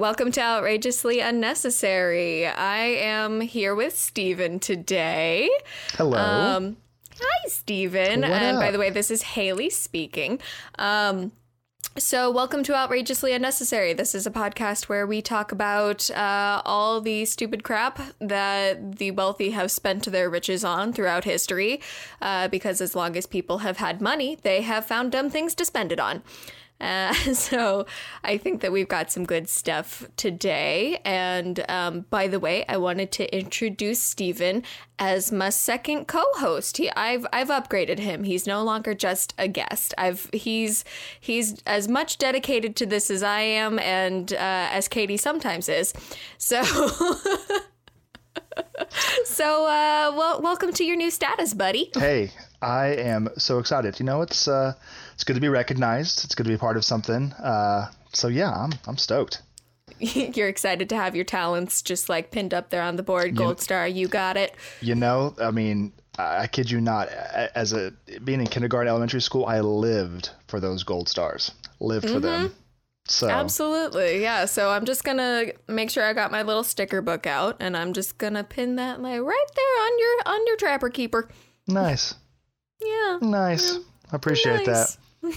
welcome to Outrageously Unnecessary. I am here with Steven today. Hello. Um, hi, Steven. What and by the way, this is Haley speaking. Um, so, welcome to Outrageously Unnecessary. This is a podcast where we talk about uh, all the stupid crap that the wealthy have spent their riches on throughout history. Uh, because as long as people have had money, they have found dumb things to spend it on. Uh, so I think that we've got some good stuff today. And um, by the way, I wanted to introduce Stephen as my second co-host. He, I've I've upgraded him. He's no longer just a guest. I've he's he's as much dedicated to this as I am, and uh, as Katie sometimes is. So. So, uh, well, welcome to your new status, buddy. hey, I am so excited. You know, it's uh, it's good to be recognized. It's good to be part of something. Uh, so yeah, I'm I'm stoked. You're excited to have your talents just like pinned up there on the board. Gold star, you got it. You know, I mean, I, I kid you not. As a being in kindergarten, elementary school, I lived for those gold stars. Lived for them. So Absolutely, yeah. So I'm just gonna make sure I got my little sticker book out, and I'm just gonna pin that like right there on your on your trapper keeper. nice, Yeah, nice. I appreciate that. But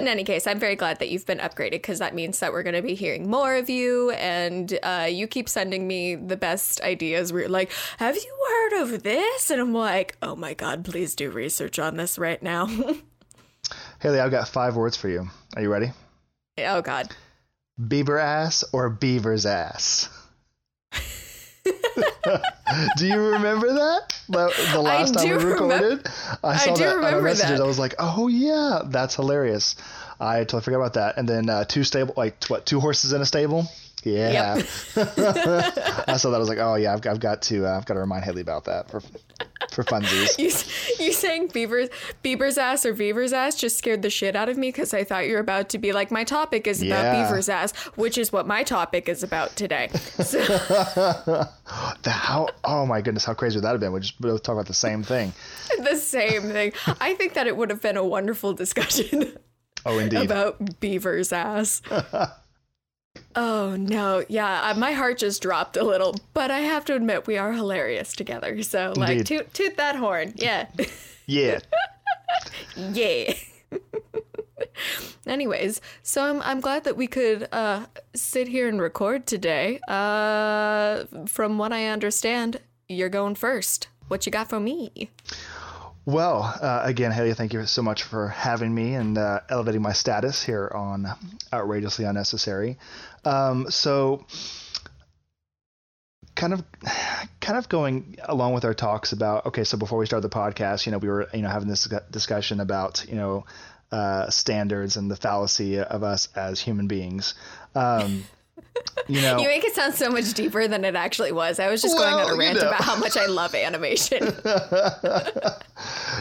in any case, I'm very glad that you've been upgraded because that means that we're going to be hearing more of you. And uh, you keep sending me the best ideas. We're like, have you heard of this? And I'm like, oh my God, please do research on this right now. Haley, I've got five words for you. Are you ready? oh God. Beaver ass or beaver's ass? do you remember that? The, the last time do we remem- recorded? I saw do that on our messages. that. I was like, oh yeah, that's hilarious. I totally forgot about that. And then uh, two stable, like what, two horses in a stable? Yeah. I saw that. I was like, oh yeah, I've, I've got to, uh, I've got to remind Haley about that for, for funsies. You, you saying Beaver's Beaver's ass or Beaver's ass just scared the shit out of me because I thought you were about to be like, my topic is about Yeah. Beaver's ass, which is what my topic is about today. So, The, how? Oh my goodness, how crazy would that have been? We just both talk about the same thing. the same thing. I think that it would have been a wonderful discussion Oh indeed. about Beaver's ass. Oh no, yeah, my heart just dropped a little, but I have to admit we are hilarious together. So like, Indeed. toot toot that horn, yeah, yeah. yeah. Anyways, so I'm I'm glad that we could uh, sit here and record today. Uh, from what I understand, you're going first. What you got for me? Well, uh, again, Haley, thank you so much for having me and uh, elevating my status here on Outrageously Unnecessary. Um, so, kind of, kind of going along with our talks about. Okay, so before we start the podcast, you know, we were you know having this discussion about you know uh, standards and the fallacy of us as human beings. Um, you know, You make it sound so much deeper than it actually was. I was just going on a you rant know. about how much I love animation.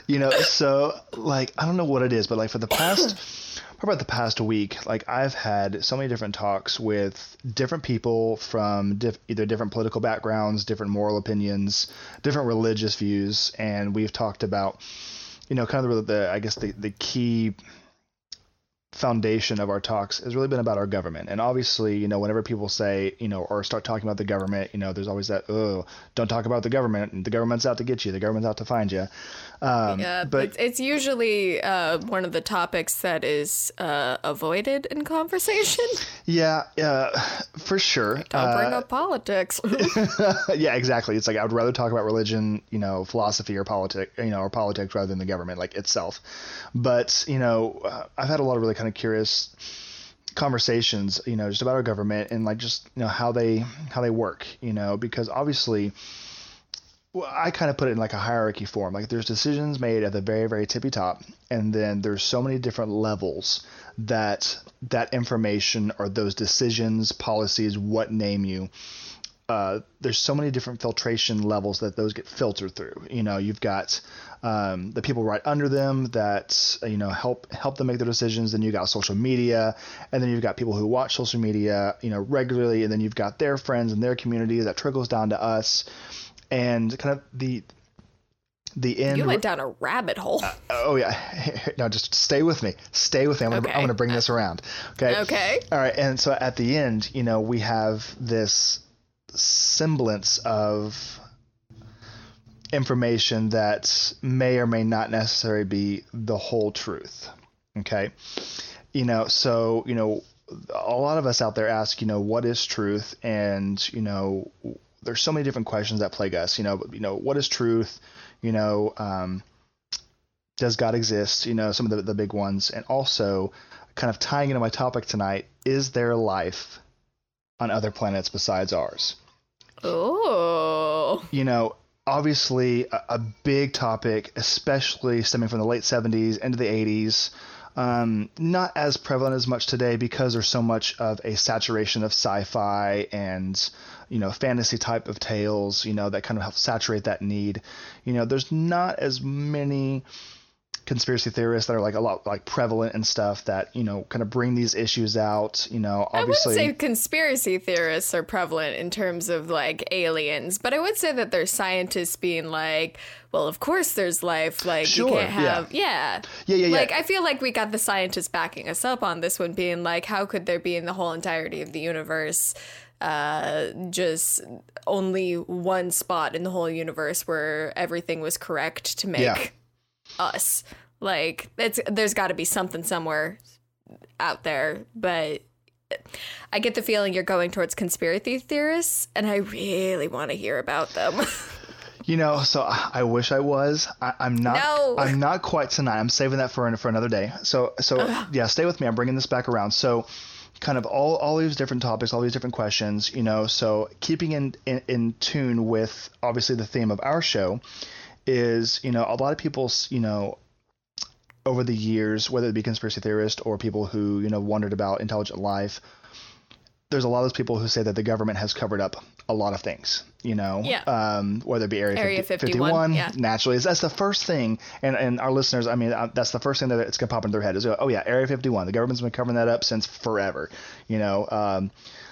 you know so like i don't know what it is but like for the past probably about the past week like i've had so many different talks with different people from diff- either different political backgrounds different moral opinions different religious views and we've talked about you know kind of the, the i guess the, the key foundation of our talks has really been about our government. And obviously, you know, whenever people say, you know, or start talking about the government, you know, there's always that, oh, don't talk about the government. The government's out to get you. The government's out to find you. Um, Yeah, but it's, it's usually uh, one of the topics that is uh, avoided in conversation. yeah, uh, for sure. Don't bring Uh, up politics. yeah, exactly. It's like I would rather talk about religion, you know, philosophy or politics, you know, or politics rather than the government like itself. But you know, uh, I've had a lot of really kind of curious conversations, you know, just about our government and like just you know how they how they work, you know, because obviously. Well, I kind of put it in like a hierarchy form. Like there's decisions made at the very, very tippy top, and then there's so many different levels that that information or those decisions, policies, what name you, uh, there's so many different filtration levels that those get filtered through. You know, you've got um, the people right under them that you know help help them make their decisions. Then you got social media, and then you've got people who watch social media, you know, regularly, and then you've got their friends and their community that trickles down to us, and kind of the the end. You went down a rabbit hole. Uh, oh yeah, no, just stay with me. Stay with me. I'm gonna, okay. I'm gonna bring this around. Okay. Okay. All right. And so at the end, you know, we have this semblance of information that may or may not necessarily be the whole truth. Okay. You know, so you know, a lot of us out there ask, you know, what is truth, and you know, there's so many different questions that plague us. You know, you know, what is truth? You know, um, does God exist? You know, some of the, the big ones, and also kind of tying into my topic tonight: is there life on other planets besides ours? Oh, you know, obviously a, a big topic, especially stemming from the late '70s into the '80s. Um, not as prevalent as much today because there's so much of a saturation of sci-fi and you know fantasy type of tales you know that kind of help saturate that need you know there's not as many conspiracy theorists that are like a lot like prevalent and stuff that you know kind of bring these issues out you know obviously I wouldn't say conspiracy theorists are prevalent in terms of like aliens but I would say that there's scientists being like well of course there's life like sure, you can't have yeah. yeah yeah yeah like I feel like we got the scientists backing us up on this one being like how could there be in the whole entirety of the universe uh, just only one spot in the whole universe where everything was correct to make yeah us. Like it's there's got to be something somewhere out there, but I get the feeling you're going towards conspiracy theorists, and I really want to hear about them. you know, so I wish I was. I, am not. No. I'm not quite tonight. I'm saving that for for another day. So so Ugh. yeah, stay with me. I'm bringing this back around. So kind of all, all these different topics, all these different questions, you know, so keeping in, in, in tune with obviously the theme of our show, is you know a lot of people you know over the years, whether it be conspiracy theorists or people who you know wondered about intelligent life, there's a lot of those people who say that the government has covered up a lot of things. You know, yeah. um, whether it be Area, Area 50, 51, 51 yeah. naturally, that's the first thing. And and our listeners, I mean, uh, that's the first thing that it's gonna pop into their head is, oh yeah, Area 51. The government's been covering that up since forever. You know, um,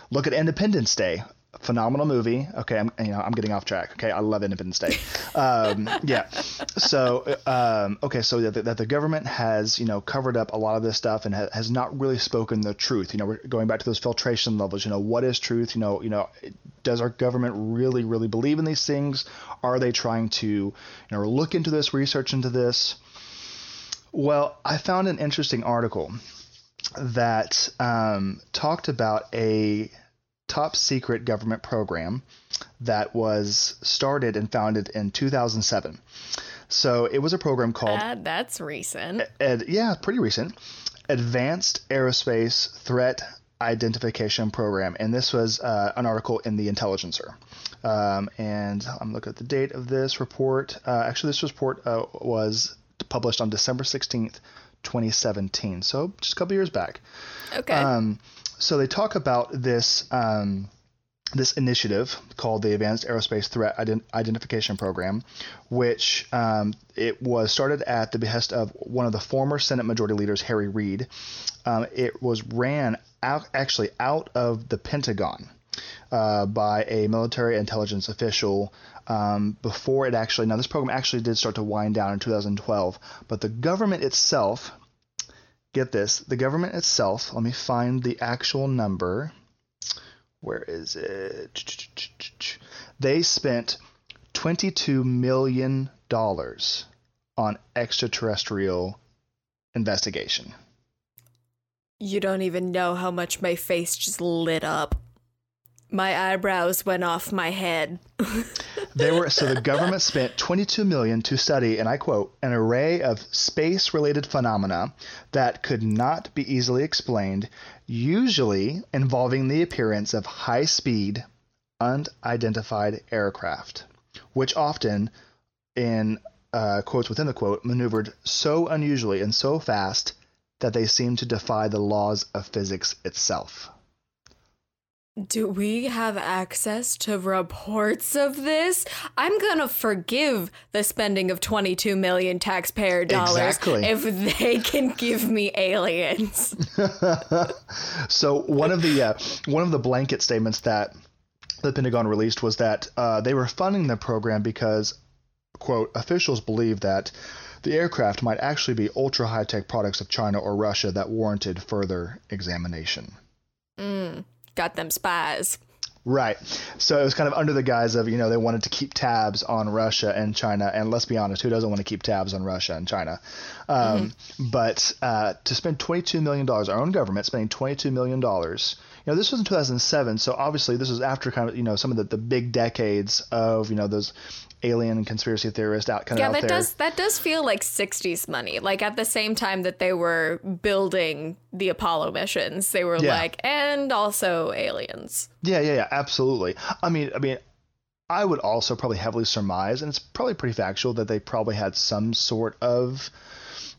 look at Independence Day phenomenal movie. Okay, I'm you know I'm getting off track. Okay, I love Independence Day. Um, yeah. So um, okay, so that the, the government has you know covered up a lot of this stuff and ha- has not really spoken the truth. You know, we're going back to those filtration levels. You know, what is truth? You know, you know, does our government really really believe in these things? Are they trying to you know look into this, research into this? Well, I found an interesting article that um, talked about a top secret government program that was started and founded in 2007. So it was a program called. Uh, that's recent. Ed, yeah, pretty recent. Advanced Aerospace Threat Identification Program, and this was uh, an article in the Intelligencer. Um, and I'm looking at the date of this report. Uh, actually, this report uh, was published on December 16th, 2017. So just a couple years back. Okay. Um, so they talk about this um, this initiative called the Advanced Aerospace Threat Ident- Identification Program, which um, it was started at the behest of one of the former Senate Majority Leaders, Harry Reid. Um, it was ran out actually out of the Pentagon. Uh, by a military intelligence official um, before it actually. Now, this program actually did start to wind down in 2012, but the government itself get this the government itself, let me find the actual number. Where is it? They spent $22 million on extraterrestrial investigation. You don't even know how much my face just lit up my eyebrows went off my head. they were so the government spent 22 million to study, and I quote, an array of space-related phenomena that could not be easily explained, usually involving the appearance of high-speed, unidentified aircraft, which often, in uh, quotes within the quote, maneuvered so unusually and so fast that they seemed to defy the laws of physics itself. Do we have access to reports of this? I'm gonna forgive the spending of 22 million taxpayer dollars exactly. if they can give me aliens. so one of the uh, one of the blanket statements that the Pentagon released was that uh, they were funding the program because quote, officials believe that the aircraft might actually be ultra high tech products of China or Russia that warranted further examination. Mm, got them spies. Right. So it was kind of under the guise of, you know, they wanted to keep tabs on Russia and China. And let's be honest, who doesn't want to keep tabs on Russia and China? Um, mm-hmm. But uh, to spend $22 million, our own government spending $22 million, you know, this was in 2007. So obviously this was after kind of, you know, some of the, the big decades of, you know, those alien conspiracy theorist out kind yeah, of that there. does that does feel like 60s money. Like at the same time that they were building the Apollo missions, they were Yeah. like, and also aliens. Yeah, yeah, yeah, absolutely. I mean, I mean, I would also probably heavily surmise, and it's probably pretty factual that they probably had some sort of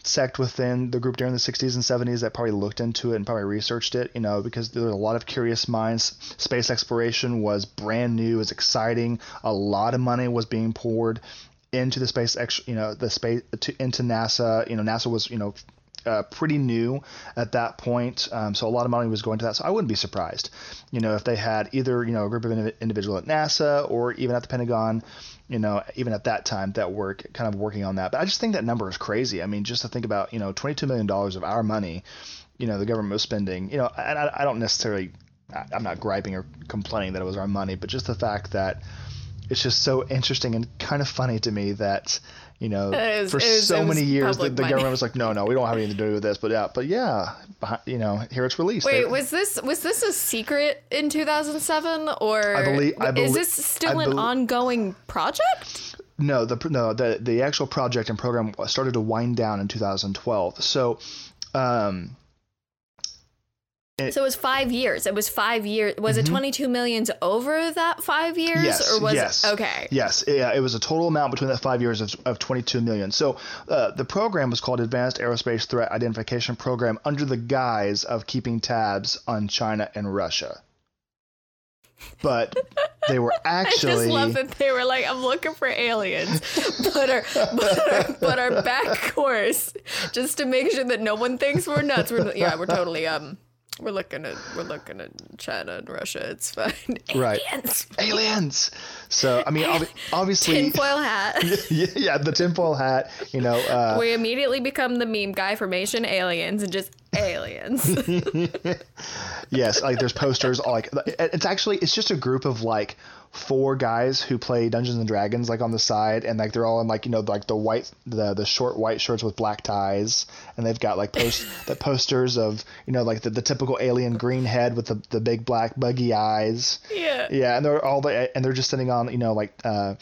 sect within the group during the 60s and 70s that probably looked into it and probably researched it, you know, because there were a lot of curious minds. Space exploration was brand new, was exciting. A lot of money was being poured into the space, ex- you know, the space to, into NASA. You know, NASA was, you know, uh, pretty new at that point, um, so a lot of money was going to that. So I wouldn't be surprised, you know, if they had either you know a group of indiv- individual at NASA or even at the Pentagon, you know, even at that time that were kind of working on that. But I just think that number is crazy. I mean, just to think about, you know, twenty-two million dollars of our money, you know, the government was spending, you know, and I, I don't necessarily, I'm not griping or complaining that it was our money, but just the fact that it's just so interesting and kind of funny to me that you know is- for is- so many years the, the government was like no no we don't have anything to do with this but yeah but yeah you know here it's released. Wait, They- was this was this a secret in 2007 or I belie- I is this still I an ongoing project? no the no the the actual project and program started to wind down in 2012 so um So it was 5 years. It was 5 years. Was it 22 millions over that 5 years Mm-hmm. Yes, or was yes. it Okay. Yes, yeah, it was a total amount between that five years of, of 22 million. So uh, the program was called Advanced Aerospace Threat Identification Program under the guise of keeping tabs on China and Russia. But they were actually. I just love that they were like, I'm looking for aliens, but our, but our, but our back course, just to make sure that no one thinks we're nuts. We're, yeah, we're totally, um, we're looking at, we're looking at China and Russia. It's fine. Right. Aliens. aliens. So I mean, ob- obviously, Tinfoil hat. yeah, yeah, the tinfoil hat. You know, uh, we immediately become the meme guy formation aliens and just aliens. yes, like there's posters. all Like it's actually it's just a group of like four guys who play Dungeons and Dragons like on the side, and like they're all in like you know like the white the the short white shirts with black ties, and they've got like post the posters of you know like the, the typical alien green head with the the big black buggy eyes. yeah. Yeah, and they're all the and they're just sitting on you know like uh,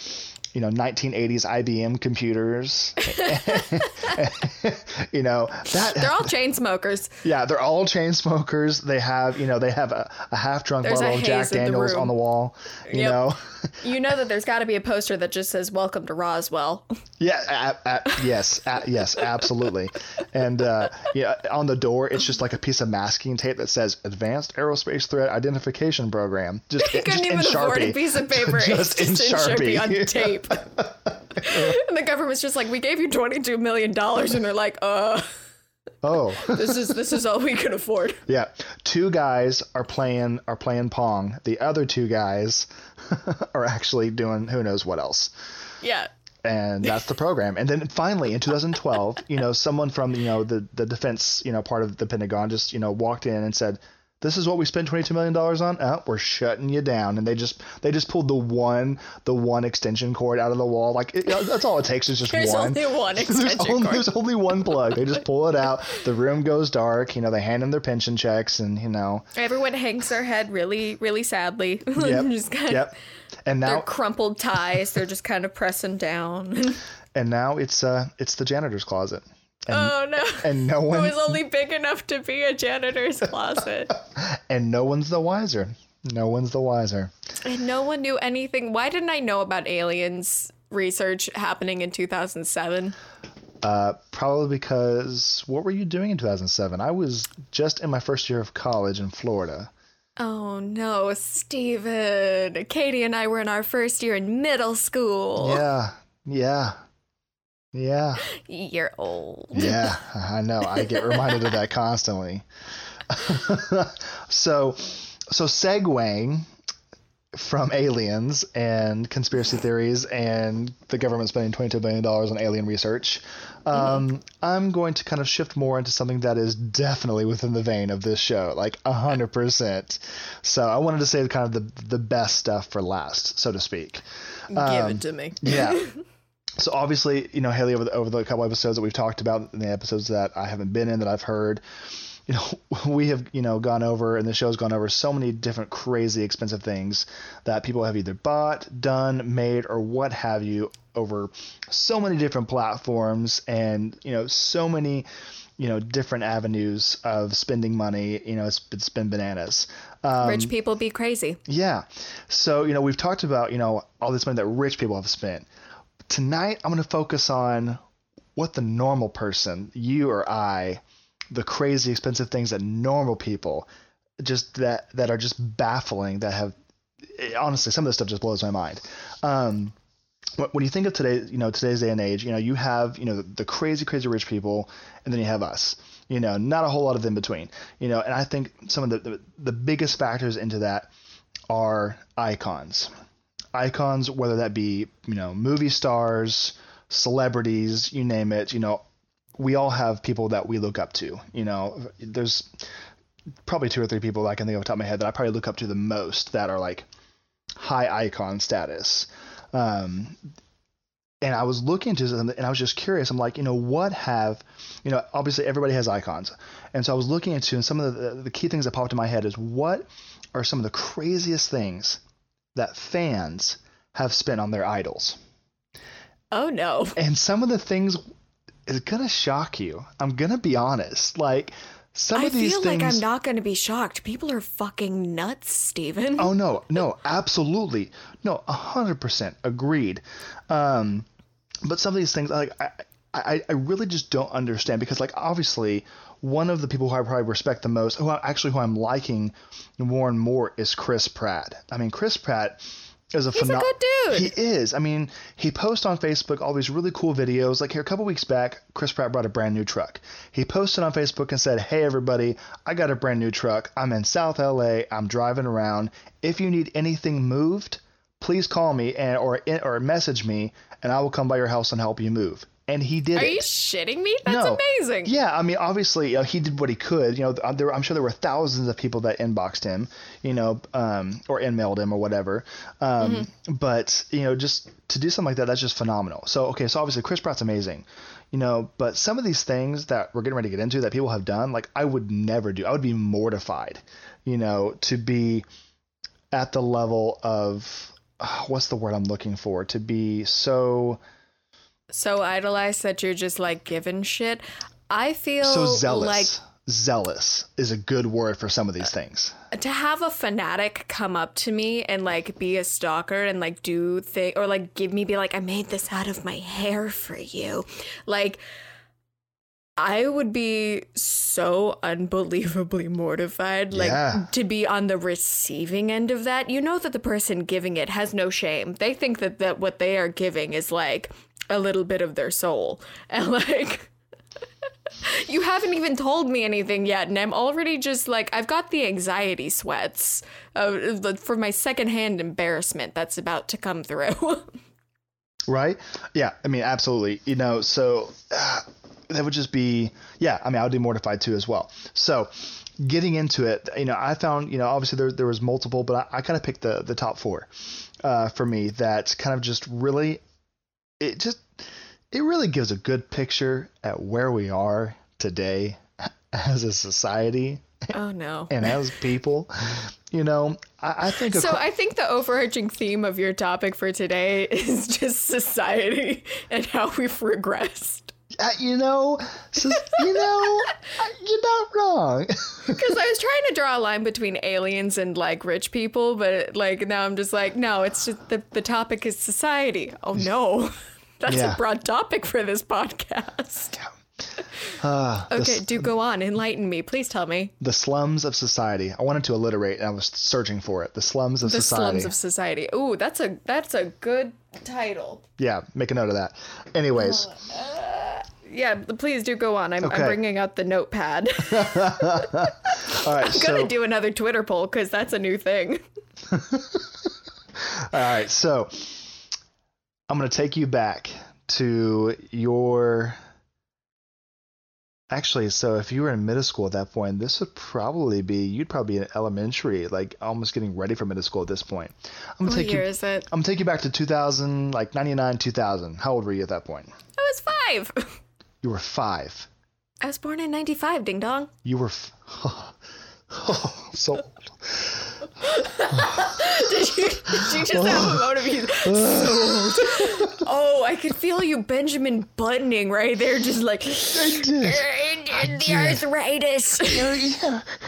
you know 1980s IBM computers. you know that They're all chain smokers. yeah, they're all chain smokers. They have, you know, they have a, a half drunk bottle of Jack in the Daniels on the wall. You Yep. know, You know that there's got to be a poster that just says "Welcome to Roswell." yeah, yes, yes, absolutely. And uh, yeah, on the door, it's just like a piece of masking tape that says "Advanced Aerospace Threat Identification Program." Just, You just couldn't in even afford a Sharpie. piece of paper. Just it's in in Sharpie, Sharpie. on tape. and the government's just like, "We gave you twenty-two million dollars," and they're like, "Uh, Oh, this is this is all we can afford." yeah. Two guys are playing are playing pong. The other two guys are actually doing who knows what else. Yeah. and that's the program. And then finally, in 2012, you know, someone from you know the the defense you know part of the Pentagon just you know walked in and said, "This is what we spent 22 million dollars on. Oh, we're shutting you down." And they just they just pulled the one the one extension cord out of the wall. Like it, that's all it takes is just There's one. only one There's extension only, cord. there's only one plug. They just pull it out. The room goes dark. You know, they hand them their pension checks, and you know, Everyone hangs their head really, really sadly. yep, just kind yep. And Their now, crumpled ties. They're just kind of pressing down. and now it's uh, it's the janitor's closet, and, oh no! and no It one, was only big enough to be a janitor's closet. and no one's the wiser. No one's the wiser. And no one knew anything. Why didn't I know about aliens research happening in 2007? Uh, probably because what were you doing in 2007? I was just in my first year of college in Florida. Oh no, Steven. Katie and I were in our first year in middle school. Yeah, yeah, yeah, You're old. yeah. I know. I get reminded of that constantly. so, so segueing from aliens and conspiracy theories and the government spending $22 billion on alien research, um, I'm going to kind of shift more into something that is definitely within the vein of this show, like 100%. So I wanted to save kind of the, the best stuff for last, so to speak. Give Um, it to me. Yeah. so obviously, you know, Haley, over the, over the couple episodes that we've talked about, in the episodes that I haven't been in that I've heard, you know, we have, you know, gone over, and the show's gone over so many different crazy expensive things that people have either bought, done, made, or what have you over so many different platforms and, you know, so many, you know, different avenues of spending money. You know, it's, it's been bananas. Um, Rich people be crazy. yeah. So, you know, we've talked about, you know, all this money that rich people have spent. Tonight, I'm going to focus on what the normal person, you or I, the crazy expensive things that normal people just that that are just baffling that have honestly some of this stuff just blows my mind. Um when you think of today, you know, today's day and age, you know, you have, you know, the, the crazy, crazy rich people, and then you have us. You know, not a whole lot of in between. You know, and I think some of the, the, the biggest factors into that are icons. Icons, whether that be, you know, movie stars, celebrities, you name it, you know, we all have people that we look up to. You know, there's probably two or three people I can think of off the top of my head that I probably look up to the most that are like high icon status. Um, and I was looking into them and I was just curious. I'm like, you know, what have, you know, obviously everybody has icons. And so I was looking into, and some of the, the key things that popped in my head is what are some of the craziest things that fans have spent on their idols? Oh no. And some of the things is going to shock you. I'm going to be honest. Like, some I of these things I feel like I'm not going to be shocked. People are fucking nuts, Steven. Oh no, no, absolutely, no, hundred percent agreed. Um, but some of these things, like I, I, I really just don't understand because, like, obviously, one of the people who I probably respect the most, who I, actually who I'm liking more and more, is Chris Pratt. I mean, Chris Pratt is a He's a good dude. He is. I mean, he posts on Facebook all these really cool videos. Like here, a couple weeks back, Chris Pratt brought a brand new truck. He posted on Facebook and said, "Hey everybody, I got a brand new truck. I'm in South LA. I'm driving around. If you need anything moved, please call me and or or message me, and I will come by your house and help you move." And he did Are it. you shitting me? That's No. amazing. Yeah, I mean, obviously, you know, he did what he could. You know, there, I'm sure there were thousands of people that inboxed him, you know, um, or emailed him or whatever. Um, But you know, just to do something like that, that's just phenomenal. So, okay, so obviously, Chris Pratt's amazing, you know, but some of these things that we're getting ready to get into that people have done, like I would never do. I would be mortified, you know, to be at the level of uh, what's the word I'm looking for? To be so So idolized that you're just like giving shit. I feel so zealous. like zealous is a good word for some of these things. to have a fanatic come up to me and like be a stalker and like do thing or like give me be like I made this out of my hair for you. Like I would be so unbelievably mortified like Yeah. to be on the receiving end of that. You know that the person giving it has no shame. They think that that what they are giving is like a little bit of their soul. And like you haven't even told me anything yet, and I'm already just like I've got the anxiety sweats uh, for my secondhand embarrassment that's about to come through. Right? Yeah, I mean, absolutely. You know, so uh, that would just be, yeah, I mean, I would be mortified too as well. So, getting into it, you know, I found, you know, obviously there, there was multiple, but I, I kind of picked the, the top four uh, for me that kind of just really, it just, it really gives a good picture at where we are today as a society oh no. and as people. You know, I, I think So I think the overarching theme of your topic for today is just society and how we've regressed. Uh, you know, sis- you know, uh, you're not wrong. Because I was trying to draw a line between aliens and like rich people, but like now I'm just like, no, it's just the the topic is society. Oh no. That's Yeah. a broad topic for this podcast. Uh, Okay, do go on. Enlighten me. Please tell me. the slums of society. I wanted to alliterate, and I was searching for it. The slums of The society. The slums of society. Ooh, that's a that's a good title. yeah, make a note of that. Anyways, Yeah, please do go on. I'm, Okay. I'm bringing out the notepad. all right. I'm so gonna do another Twitter poll because that's a new thing. All right, so I'm going to take you back to your. Actually, so if you were in middle school at that point, this would probably be you'd probably be in elementary, like almost getting ready for middle school at this point. I'm gonna What take year you. is it? I'm gonna take you back to 2000, like 99, 2000. How old were you at that point? I was five. You were five. I was born in '95. Ding dong. You were. F- oh, so Did you, did you just have a moment of you so old? Oh, I could feel you Benjamin buttoning right there, just like I did. The arthritis.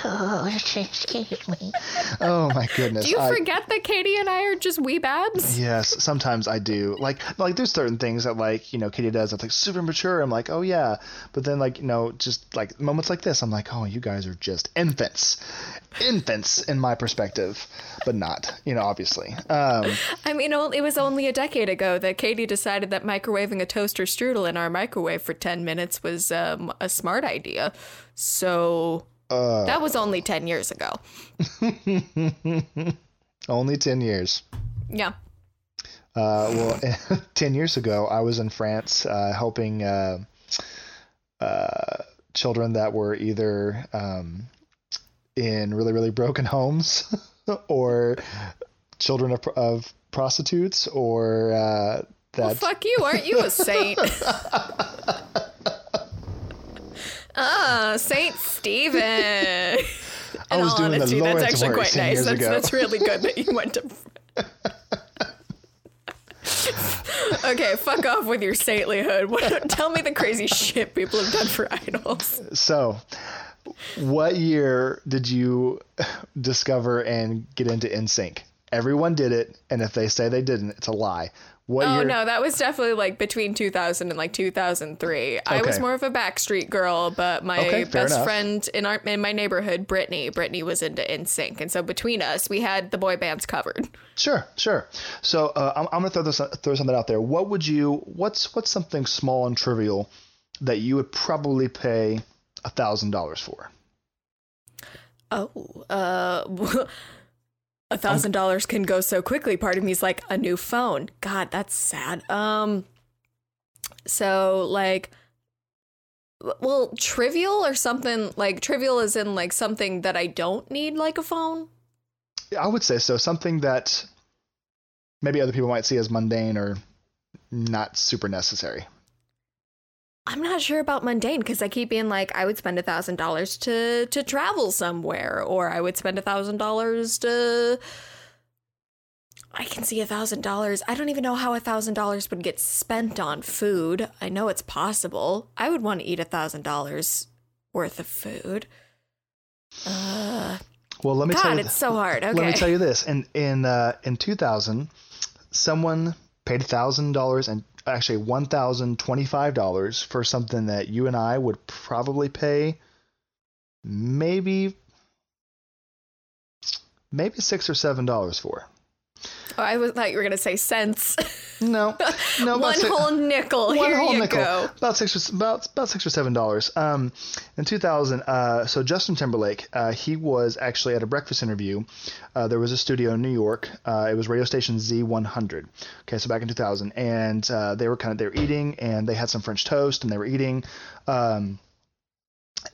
Oh, excuse me. Oh my goodness. Do you I- forget that Katie and I are just wee babs? Yes, sometimes I do. Like, like there's certain things that like you know Katie does that's like super mature. I'm like, oh yeah, but then like you know just like moments like this, I'm like, oh, you guys are just infants, infants in my perspective, but not, you know, obviously. Um, I mean, it was only a decade ago that Katie decided that microwaving a toaster strudel in our microwave for 10 minutes was um, a smart idea. So that was only 10 years ago. only ten years. Yeah. Uh, well, ten years ago, I was in France uh, helping uh, uh, children that were either um, in really, really broken homes or children of, of prostitutes or uh, that. Well, fuck you. Aren't you a saint? Ah, Saint Stephen. In was all doing the honesty, Lord's that's actually work quite 10 nice. years That's, ago. that's really good that you went to. okay, fuck off with your saintlyhood. What, tell me the crazy shit people have done for idols. So, what year did you discover and get into NSYNC? Everyone did it, and if they say they didn't, it's a lie. What Oh year? no, that was definitely like between 2000 and like 2003. I was more of a Backstreet girl, but my Okay, best enough. friend in our in my neighborhood, Brittany, Brittany was into NSYNC, and so between us, we had the boy bands covered. Sure, sure. So uh, I'm, I'm gonna throw this throw something out there. What would you? What's what's something small and trivial that you would probably pay a thousand dollars for? Oh, uh, a thousand dollars can go so quickly. Part of me is like a new phone. God, that's sad. Um, so like, well, trivial or something like trivial is in like something that I don't need, like a phone. I would say so. Something that maybe other people might see as mundane or not super necessary. I'm not sure about mundane because I keep being like, I would spend a thousand dollars to to travel somewhere, or I would spend a thousand dollars to. I can see a thousand dollars. I don't even know how a thousand dollars would get spent on food. I know it's possible. I would want to eat a thousand dollars worth of food. Uh, Well, let me tell God, you. it's so hard. Okay. Let me tell you this: in in uh, in 2000, someone paid a thousand dollars and actually one thousand twenty five dollars for something that you and I would probably pay maybe maybe six or seven dollars for. Oh, I was thought you were gonna say cents. No, no, One six- whole nickel. one Here whole nickel, go. about six or about about six or seven dollars. Um, in 2000, uh, so Justin Timberlake, uh, he was actually at a breakfast interview. Uh, there was a studio in New York. Uh, it was radio station Z100. Okay, so back in 2000, and uh, they were kind of they were eating, and they had some French toast, and they were eating. Um,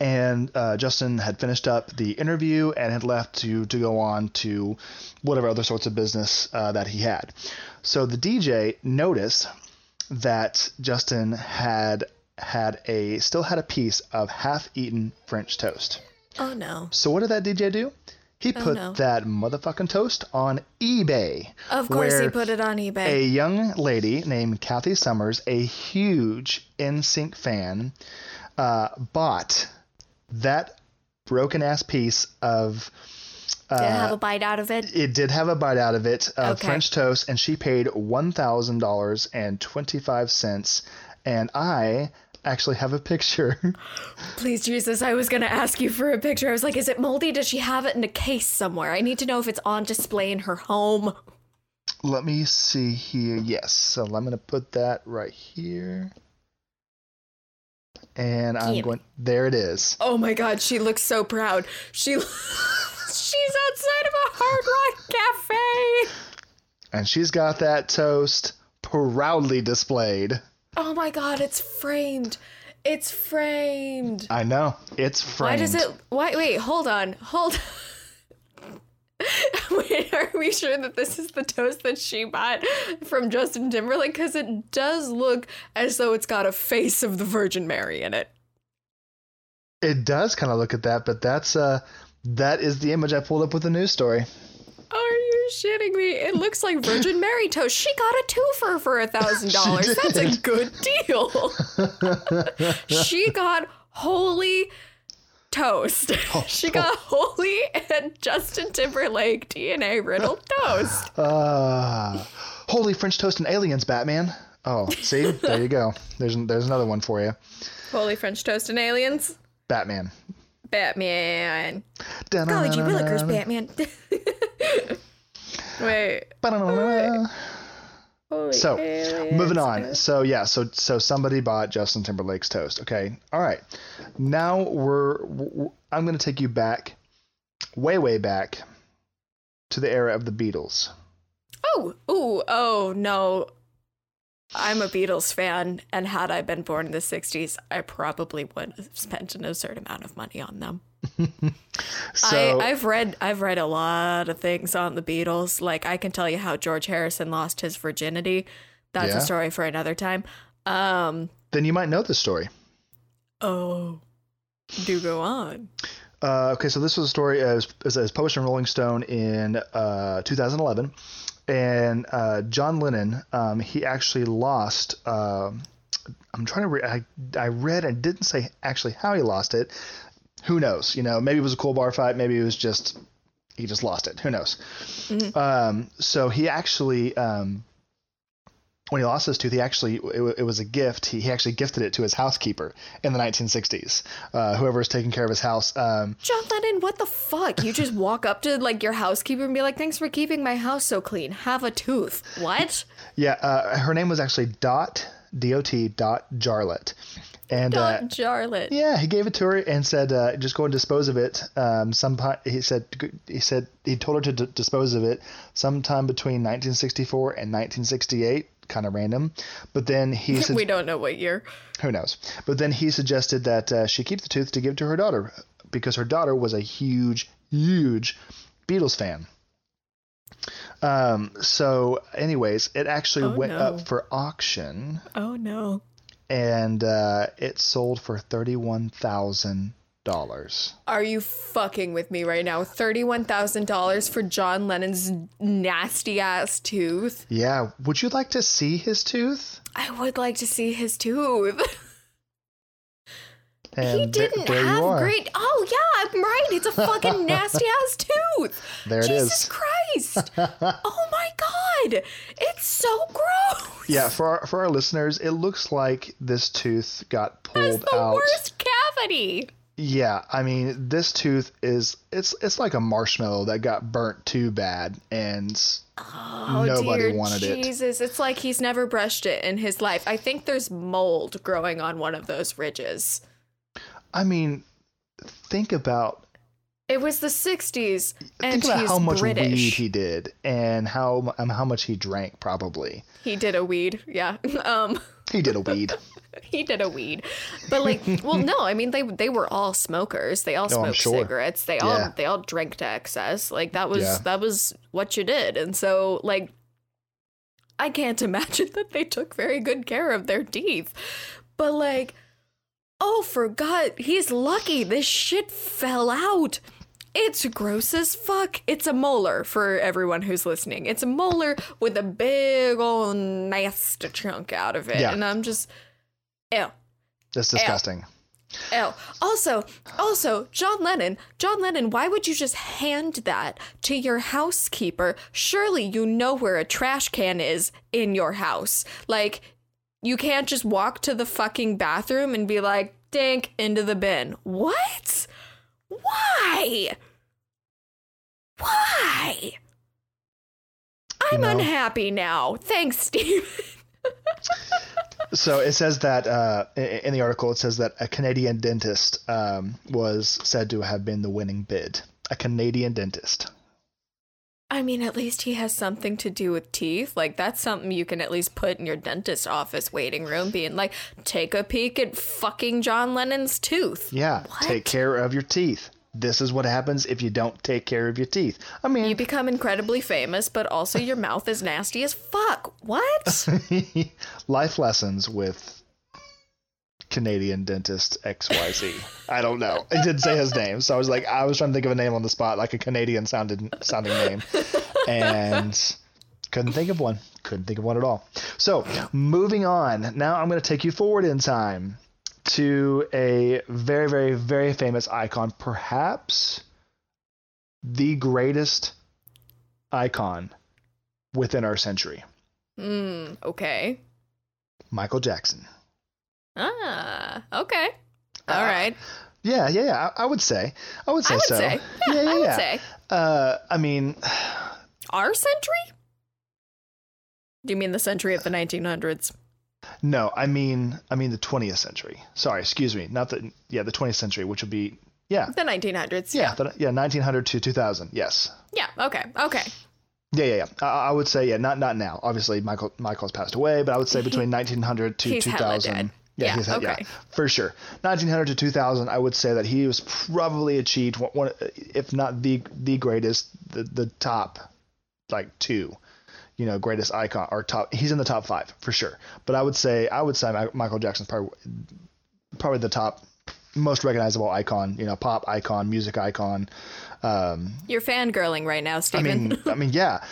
and uh, Justin had finished up the interview and had left to to go on to whatever other sorts of business uh, that he had. So the DJ noticed that Justin had had a still had a piece of half-eaten French toast. Oh no. So what did that DJ do? He put no. that motherfucking toast on eBay. Of course, he put it on eBay. A young lady named Kathy Summers, a huge NSYNC fan, uh, bought that broken ass piece of. Did it have uh, a bite out of it? It did have a bite out of it, of Okay. French toast, and she paid one thousand dollars and twenty five cents. And I actually have a picture. Please, Jesus, I was going to ask you for a picture. I was like, is it moldy? Does she have it in a case somewhere? I need to know if it's on display in her home. Let me see here. Yes, so I'm gonna put that right here. And I'm going. There it is. Oh my God, she looks so proud. She. She's outside of a Hard Rock Cafe. and she's got that toast proudly displayed. Oh my god, it's framed. It's framed. I know it's framed. Why does it? Why? Wait, hold on, hold. wait, are we sure that this is the toast that she bought from Justin Timberlake? Because it does look as though it's got a face of the Virgin Mary in it. It does kind of look at that, but that's uh, that is the image I pulled up with the news story. Are you shitting me? It looks like Virgin Mary toast. She got a twofer for a thousand dollars. That's a good deal. she got holy toast. she got holy and Justin Timberlake DNA riddled toast. Uh, holy French toast and aliens, Batman. Oh, see, there you go. There's there's another one for you. Holy French toast and aliens. Batman. Batman. Golly gee willikers, Batman. Wait. Holy So, aliens. moving on. So yeah, so so somebody bought Justin Timberlake's toast. Okay, all right. Now we're, we're I'm going to take you back, way way back, to the era of the Beatles. Oh, ooh, oh no. I'm a Beatles fan, and had I been born in the 60s, I probably would have spent an absurd amount of money on them. So I, I've read I've read a lot of things on the Beatles. Like I can tell you how George Harrison lost his virginity. That's Yeah? a story for another time. Um then you might know the story. oh do go on. Uh, okay, so this was a story as as, as published in Rolling Stone in uh, 2011, and uh, John Lennon um, he actually lost. um I'm trying to. Re- I I read and didn't say actually how he lost it. Who knows? You know, maybe it was a cool bar fight. Maybe it was just he just lost it. Who knows? Um, so he actually. Um, when he lost his tooth, he actually it, it was a gift. He, he actually gifted it to his housekeeper in the 1960s. Uh, whoever was taking care of his house. Um, John Lennon, what the fuck? You just walk up to like your housekeeper and be like, "Thanks for keeping my house so clean. Have a tooth." What? Yeah, uh, her name was actually Dot D O T Dot Jarlett, and uh, Jarlett. yeah, he gave it to her and said, uh, "Just go and dispose of it." Um, some he said he said he told her to d- dispose of it sometime between 1964 and 1968. Kind of random, but then he said, We don't know what year. "Who knows?" But then he suggested that uh, she keep the tooth to give to her daughter because her daughter was a huge, huge Beatles fan. Um, so, anyways, it actually Oh, went no. up for auction Oh no. And uh, it sold for thirty-one thousand dollars. Are you fucking with me right now? $31,000 for John Lennon's nasty ass tooth? Yeah, would you like to see his tooth? I would like to see his tooth. And he didn't there have great. Oh, yeah, I'm right. It's a fucking nasty ass tooth. There it Jesus is. Christ. oh my God. It's so gross. Yeah, for our, for our listeners, it looks like this tooth got pulled pulled the out. worst cavity. Yeah, I mean, this tooth is it's it's like a marshmallow that got burnt too bad, and Oh, Nobody wanted it. Jesus. It's like he's never brushed it in his life. I think there's mold growing on one of those ridges. I mean, think about It was the 60s, and think about how much British. weed he did and how um, how much he drank. Probably He did a weed, yeah. Um, he did a weed. he did a weed, but like, well, no, I mean they they were all smokers. They all Oh, smoked sure. cigarettes. They all Yeah. they all drank to excess. Like that was Yeah. that was what you did, and so like, I can't imagine that they took very good care of their teeth, but like, oh, for God, he's lucky this shit fell out. It's gross as fuck. It's a molar for everyone who's listening. It's a molar with a big old nasty chunk out of it. Yeah. And I'm just, ew. That's disgusting. Ew. Also, also, John Lennon, John Lennon, why would you just hand that to your housekeeper? Surely you know where a trash can is in your house. Like, you can't just walk to the fucking bathroom and be like, dink into the bin. What? Why? Why? I'm know. unhappy now. Thanks, Steve. So it says that uh, in the article, it says that a Canadian dentist um, was said to have been the winning bid. A Canadian dentist. I mean, at least he has something to do with teeth. Like, that's something you can at least put in your dentist office waiting room, being like, take a peek at fucking John Lennon's tooth. Yeah, take care of your teeth. This is what happens if you don't take care of your teeth. I mean, You become incredibly famous, but also your mouth is nasty as fuck. What? life lessons with Canadian dentist XYZ. I don't know. It didn't say his name, so I was like, I was trying to think of a name on the spot, like a Canadian sounded sounding name, and couldn't think of one. Couldn't think of one at all. So moving on. Now I'm going to take you forward in time to a very, very, very famous icon, perhaps the greatest icon within our century, mm, okay. Michael Jackson. Ah, okay. All right. Yeah, yeah, yeah. I, I would say. I would say I would so. say. Yeah, yeah, yeah, I would yeah. say. Uh, I mean, Our century? Do you mean the century of the 1900s? No. I mean, I mean the 20th century. Sorry, excuse me. Not the yeah, the 20th century, which would be yeah, The 1900s. yeah, the, yeah, 1900 to 2000. Yes. Yeah, okay. Okay. Yeah, yeah, yeah. I, I would say yeah, not not now. Obviously, Michael Michael's passed away, but I would say between 1900 to 2000. dead. Yeah, Yeah, he's, yeah, okay. for sure. 1900 to 2000, I would say that he was probably achieved one, one if not the the greatest, the the top like two, you know, greatest icon or top. He's in the top five for sure. But I would say I would say Michael Jackson's probably probably the top most recognizable icon. You know, pop icon, music icon. Um, You're fangirling right now, I mean, I mean, yeah.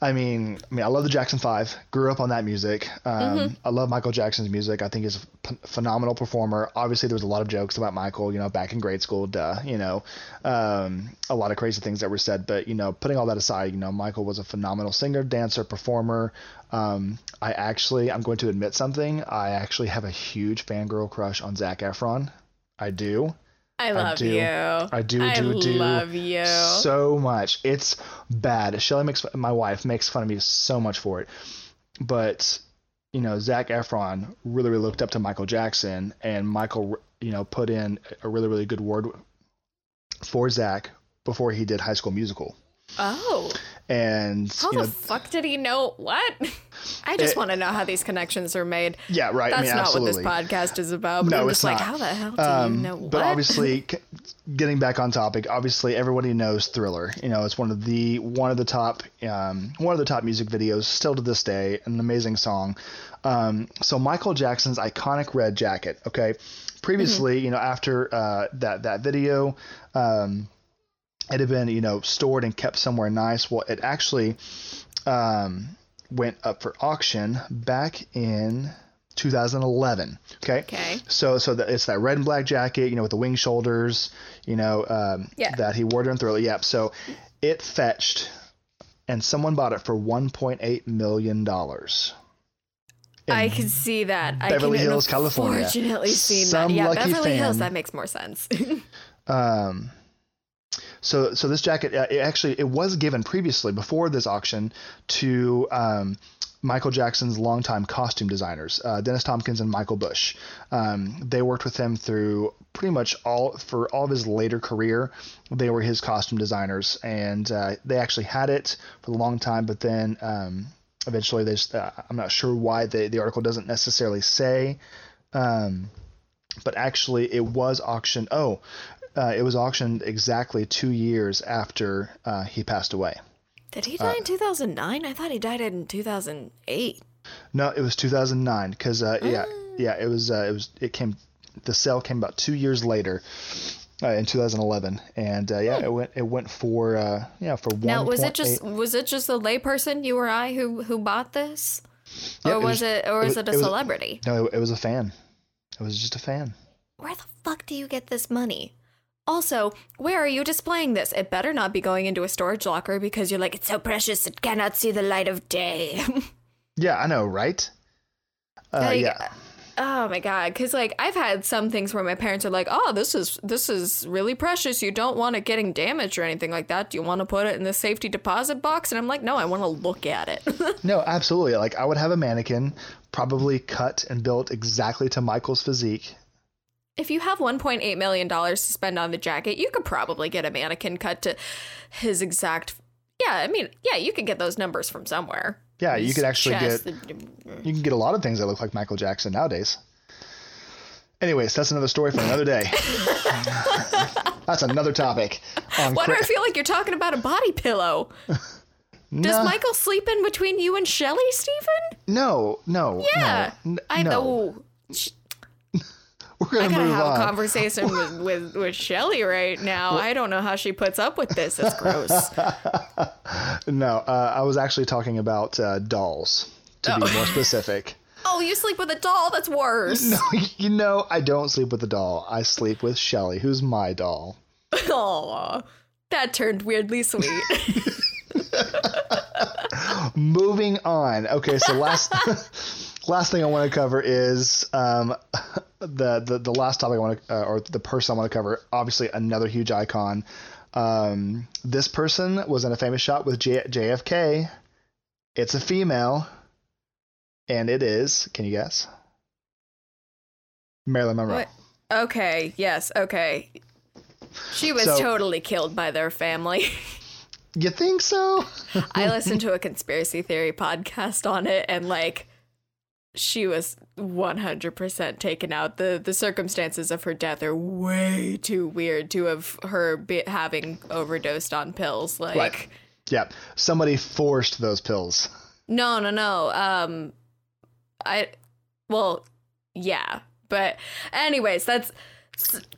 I mean, I mean, I love the Jackson Five. Grew up on that music. Um, I love Michael Jackson's music. I think he's a p- phenomenal performer. Obviously, there was a lot of jokes about Michael. You know, back in grade school, duh. You know, um, a lot of crazy things that were said. But you know, putting all that aside, you know, Michael was a phenomenal singer, dancer, performer. Um, I actually, I'm going to admit something. I actually have a huge fangirl crush on Zac Efron. I do. I love do. you. I do, I do, do. love you. So much. It's bad. Shelly makes my wife makes fun of me so much for it. But you know, Zac Efron really, really looked up to Michael Jackson, and Michael, you know, put in a really, really good word for Zac before he did High School Musical. oh, And how the know, fuck did he know what? I just It- want to know how these connections are made. yeah, right. That's I mean, not absolutely. what this podcast is about. But No, I'm it's just like, how the hell do Um, you know what? But obviously, getting back on topic, obviously everybody knows Thriller. You know, it's one of the one of the top um, one of the top music videos still to this day. An amazing song. Um, so Michael Jackson's iconic red jacket. Okay, previously, you know, after uh, that that video. Um, it had been, you know, stored and kept somewhere nice. Well, it actually um, went up for auction back in 2011. Okay. Okay. So, so that it's that red and black jacket, you know, with the wing shoulders, you know, um, Yeah. that he wore during Thriller. Yep. So, it fetched, and someone bought it for 1.8 million dollars. I can see that. Beverly I can Hills, California. Unfortunately, see Some that. Yeah, lucky Beverly Hills. That makes more sense. Um, so so this jacket uh, it actually it was given previously before this auction to um, Michael Jackson's longtime costume designers, uh, Dennis Tompkins and Michael Bush. Um, they worked with him through pretty much all for all of his later career. They were his costume designers, and uh, they actually had it for a long time. But then um, eventually, they just, uh, I'm not sure why the the article doesn't necessarily say. Um, but actually, it was auctioned. Oh, uh, it was auctioned exactly two years after uh, he passed away. Did he die in 2009? I thought he died in 2008. No, it was 2009 because uh, yeah, yeah, it was uh, it was it came the sale came about two years later uh, in 2011, and uh, yeah, it went it went for uh, yeah for one. Now, was it just was it just a layperson, you or I, who who bought this, Yeah, or it was, was- it or it was was- it a it was- celebrity? no, it, it was a fan. It was just a fan. Where the fuck do you get this money? Also, where are you displaying this? It better not be going into a storage locker because you're like, it's so precious it cannot see the light of day. Yeah, I know, right? Uh, Like, yeah. Oh my god, cuz like I've had some things where my parents are like, "Oh, this is this is really precious. You don't want it getting damaged or anything like that. Do you want to put it in the safety deposit box?" And I'm like, "No, I want to look at it." No, absolutely. Like I would have a mannequin, probably cut and built exactly to Michael's physique. If you have 1.8 million dollars to spend on the jacket, you could probably get a mannequin cut to his exact Yeah, I mean, yeah, you could get those numbers from somewhere. Yeah, you His could actually chest, get the- you can get a lot of things that look like Michael Jackson nowadays. Anyways, that's another story for another day. that's another topic. Why do I feel like you're talking about a body pillow? Does Nah, Michael sleep in between you and Shelly, Stephen? No, no. Yeah. no, n- I know. We're gonna I gotta have on. a conversation with, with, with Shelly right now. I don't know how she puts up with this. It's gross. No, uh, I was actually talking about uh, dolls, to be more specific. oh, you sleep with a doll? That's worse. No, you know, I don't sleep with a doll. I sleep with Shelly, who's my doll. Aw, that turned weirdly sweet. Moving on. Okay, so last last thing I want to cover is um, the, the the last topic I want to, uh, or the person I want to cover. Obviously, another huge icon. Um, this person was in a famous shot with J- JFK. It's a female, and it is. Can you guess? Marilyn Monroe. What? okay, yes, okay. She was So- totally killed by their family. You think so? I listened to a conspiracy theory podcast on it and like she was 100% taken out. The the circumstances of her death are way too weird to have her be, having overdosed on pills like Right. Yeah. Somebody forced those pills. No, no, no. Um I well, yeah. But anyways, that's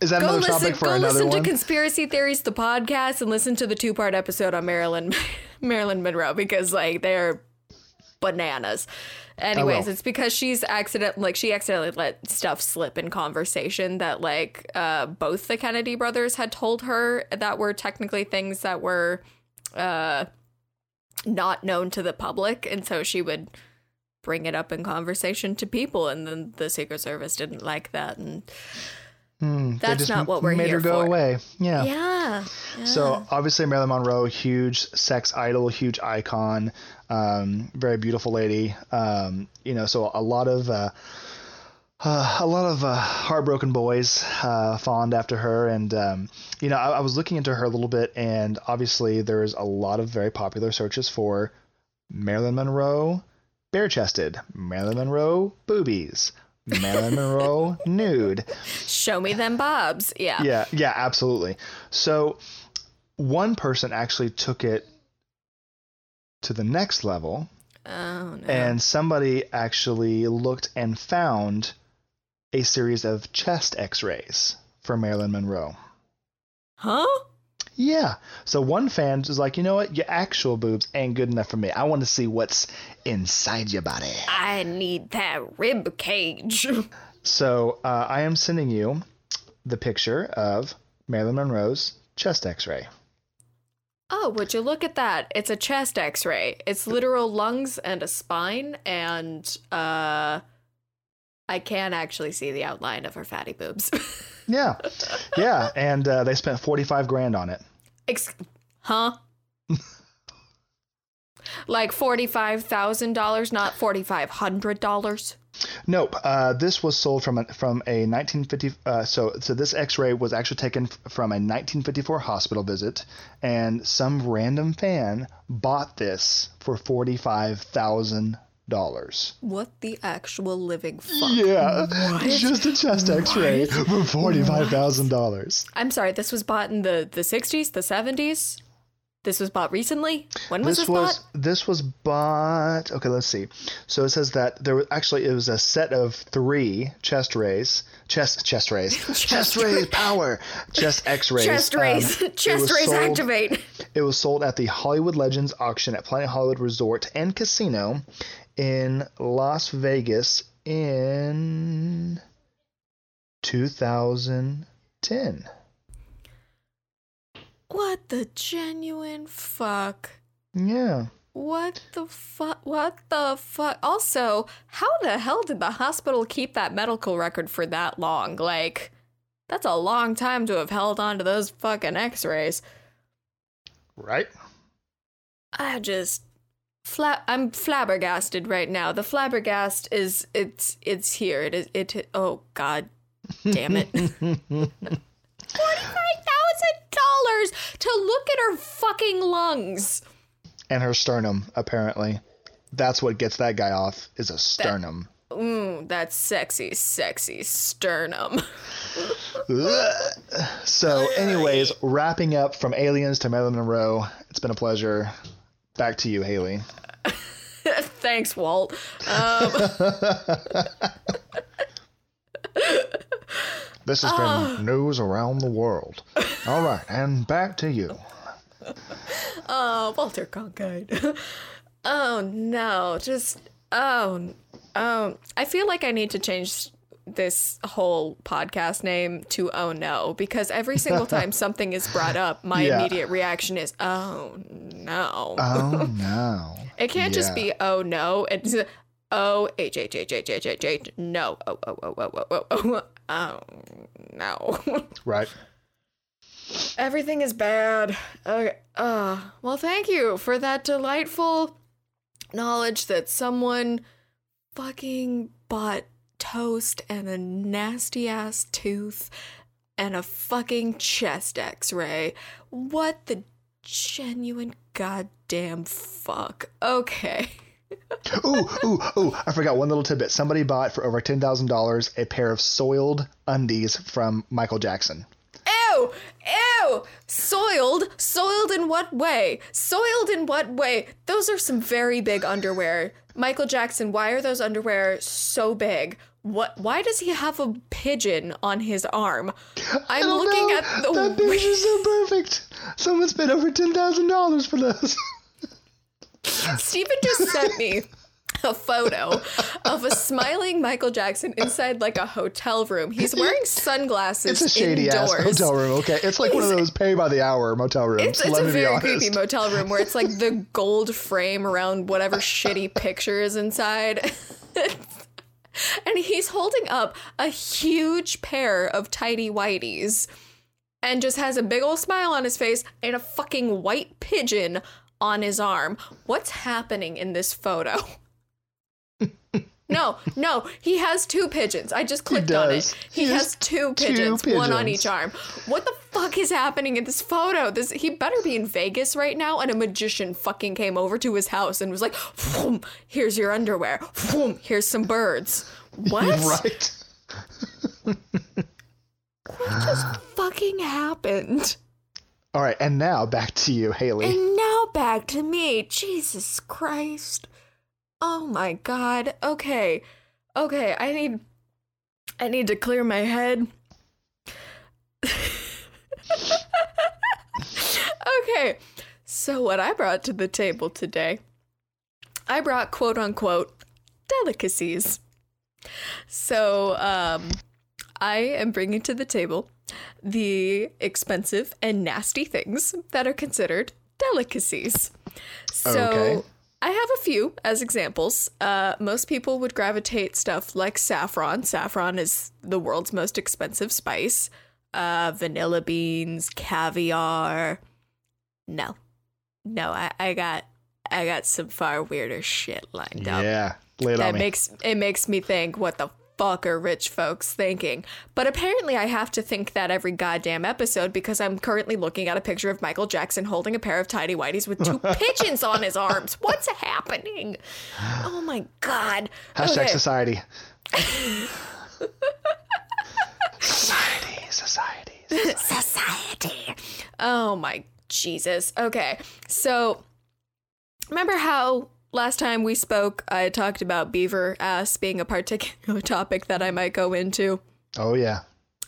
Is that go another listen topic for go another listen one? to conspiracy theories the podcast and listen to the two part episode on marilyn marilyn monroe because like they're bananas anyways it's because she's accident like she accidentally let stuff slip in conversation that like uh both the kennedy brothers had told her that were technically things that were uh not known to the public and so she would bring it up in conversation to people and then the secret service didn't like that and they That's not what we're made here her go for. away. Yeah. yeah, So obviously Marilyn Monroe, huge sex idol, huge icon, um, very beautiful lady. Um, you know, so a lot of uh, uh, a lot of uh, heartbroken boys uh, fawned after her, and um, you know, I, I was looking into her a little bit, and obviously there's a lot of very popular searches for Marilyn Monroe bare chested, Marilyn Monroe boobies, Marilyn Monroe nude. show me them bobs. Yeah. Yeah, yeah, absolutely. So one person actually took it to the next level, Oh no. and somebody actually looked and found a series of chest x rays for Marilyn Monroe. huh? Yeah. So one fan was like, you know what? Your actual boobs ain't good enough for me. I want to see what's inside your body. I need that rib cage. So uh, I am sending you the picture of Marilyn Monroe's chest x ray. Oh, would you look at that? It's a chest x-ray. It's literal lungs and a spine and uh I can actually see the outline of her fatty boobs. Yeah, yeah, and uh, they spent forty-five grand on it. Ex- huh? like $45,000, not $4,500. Nope. Uh, this was sold from a, from a 1950. Uh, so so this X-ray was actually taken from a 1954 hospital visit, and some random fan bought this for forty-five thousand dollars. What the actual living fuck? Yeah, just a chest X-ray for forty-five thousand dollars. I'm sorry, this was bought in the, the 60s, the 70s? This was bought recently? When was This this, was bought? this was bought. Okay, let's see. So it says that there was actually it was a set of three chest rays, chest chest rays, chest rays power, chest X rays, Chest um, raise. Chest raise activate. It was sold at the Hollywood Legends auction at Planet Hollywood Resort and Casino in Las Vegas in 2010. What the genuine fuck? Yeah. What the fuck? What the fuck? Also, how the hell did the hospital keep that medical record for that long? Like, that's a long time to have held on to those fucking x rays. Right? I just. Fla- I'm flabbergasted right now. The flabbergast is it's it's here. It is it. Oh God, damn it! Forty five dollars to look at her fucking lungs. and her sternum. Apparently, that's what gets that guy off is a sternum. Ooh, that sexy, sexy sternum. So, anyways, wrapping up from Aliens to Marilyn Monroe, it's been a pleasure. Back to you, Haley. Thanks, Walt. Um, This has been oh. news around the world. All right, and back to you. oh, Walter Cronkite. oh no, just oh, oh. I feel like I need to change this whole podcast name to oh no because every single time something is brought up my Yeah. immediate reaction is oh no Oh no. it can't just be oh no it's oh h h h h h h h no oh oh oh oh oh oh oh, oh. Oh no Right. Everything is bad. Okay. Uh, well, thank you for that delightful knowledge that someone fucking bought toast and a nasty ass tooth and a fucking chest x ray. What the genuine goddamn fuck? Okay. Ooh, ooh, ooh! I forgot one little tidbit. Somebody bought for over ten thousand dollars a pair of soiled undies from Michael Jackson. Ew! Ew! Soiled? Soiled in what way? Soiled in what way? Those are some very big underwear. Michael Jackson, why are those underwear so big? What why does he have a pigeon on his arm? I'm looking know. at the that is so perfect. Someone spent over ten thousand dollars for those. Stephen just sent me a photo of a smiling Michael Jackson inside like a hotel room. He's wearing sunglasses It's a shady ass hotel room. Okay, it's like one of those pay by the hour motel rooms. It's, it's a very creepy motel room where it's like the gold frame around whatever shitty picture is inside. and he's holding up a huge pair of tidy whiteys and just has a big old smile on his face and a fucking white pigeon on his arm. What's happening in this photo? No, no, he has two pigeons. I just clicked on it. He, He has has two two pigeons, one on each arm. What the fuck is happening in this photo? This he better be in Vegas right now, and a magician fucking came over to his house and was like, "Here's your underwear. Here's some birds." What? Right. What just fucking happened? All right, and now back to you, Haley. And now back to me. Jesus Christ. Oh my god. Okay. Okay, I need I need to clear my head. okay. So what I brought to the table today, I brought quote unquote delicacies. So, um I am bringing to the table the expensive and nasty things that are considered delicacies. So Okay. I have a few as examples. Uh, most people would gravitate stuff like saffron. Saffron is the world's most expensive spice. Uh, vanilla beans, caviar. No, no, I, I got I got some far weirder shit lined up yeah, lay it that on me. makes it makes me think what the fuck are rich folks thinking but apparently i have to think that every goddamn episode because i'm currently looking at a picture of michael jackson holding a pair of tidy whities with two pigeons on his arms what's happening oh my god Hashtag Okay. society. society, society. Society. Oh my Jesus. Okay. So remember how last time we spoke I talked about beaver ass being a particular topic that I might go into? Oh yeah.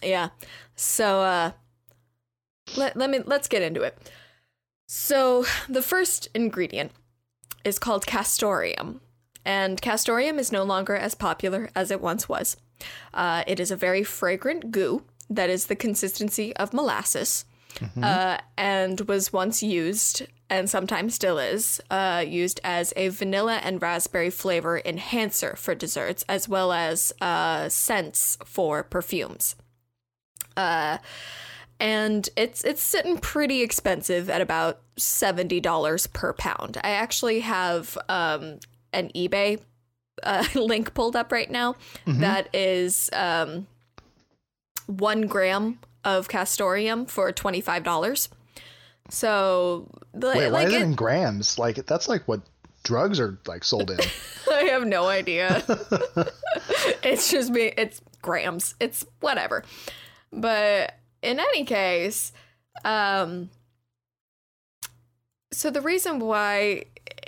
Yeah. So uh let, let me let's get into it. So the first ingredient is called castoreum. And castoreum is no longer as popular as it once was. Uh, it is a very fragrant goo that is the consistency of molasses uh, and was once used, and sometimes still is, uh, used as a vanilla and raspberry flavor enhancer for desserts, as well as uh, scents for perfumes. Uh, and it's it's sitting pretty expensive at about seventy dollars per pound. I actually have um, an eBay uh, link pulled up right now that is um, one gram of castoreum for twenty five dollars. So, the- Wait, why like is it it- in grams? Like that's like what drugs are like sold in. I have no idea. it's just me. It's grams. It's whatever. But in any case, um, so the reason why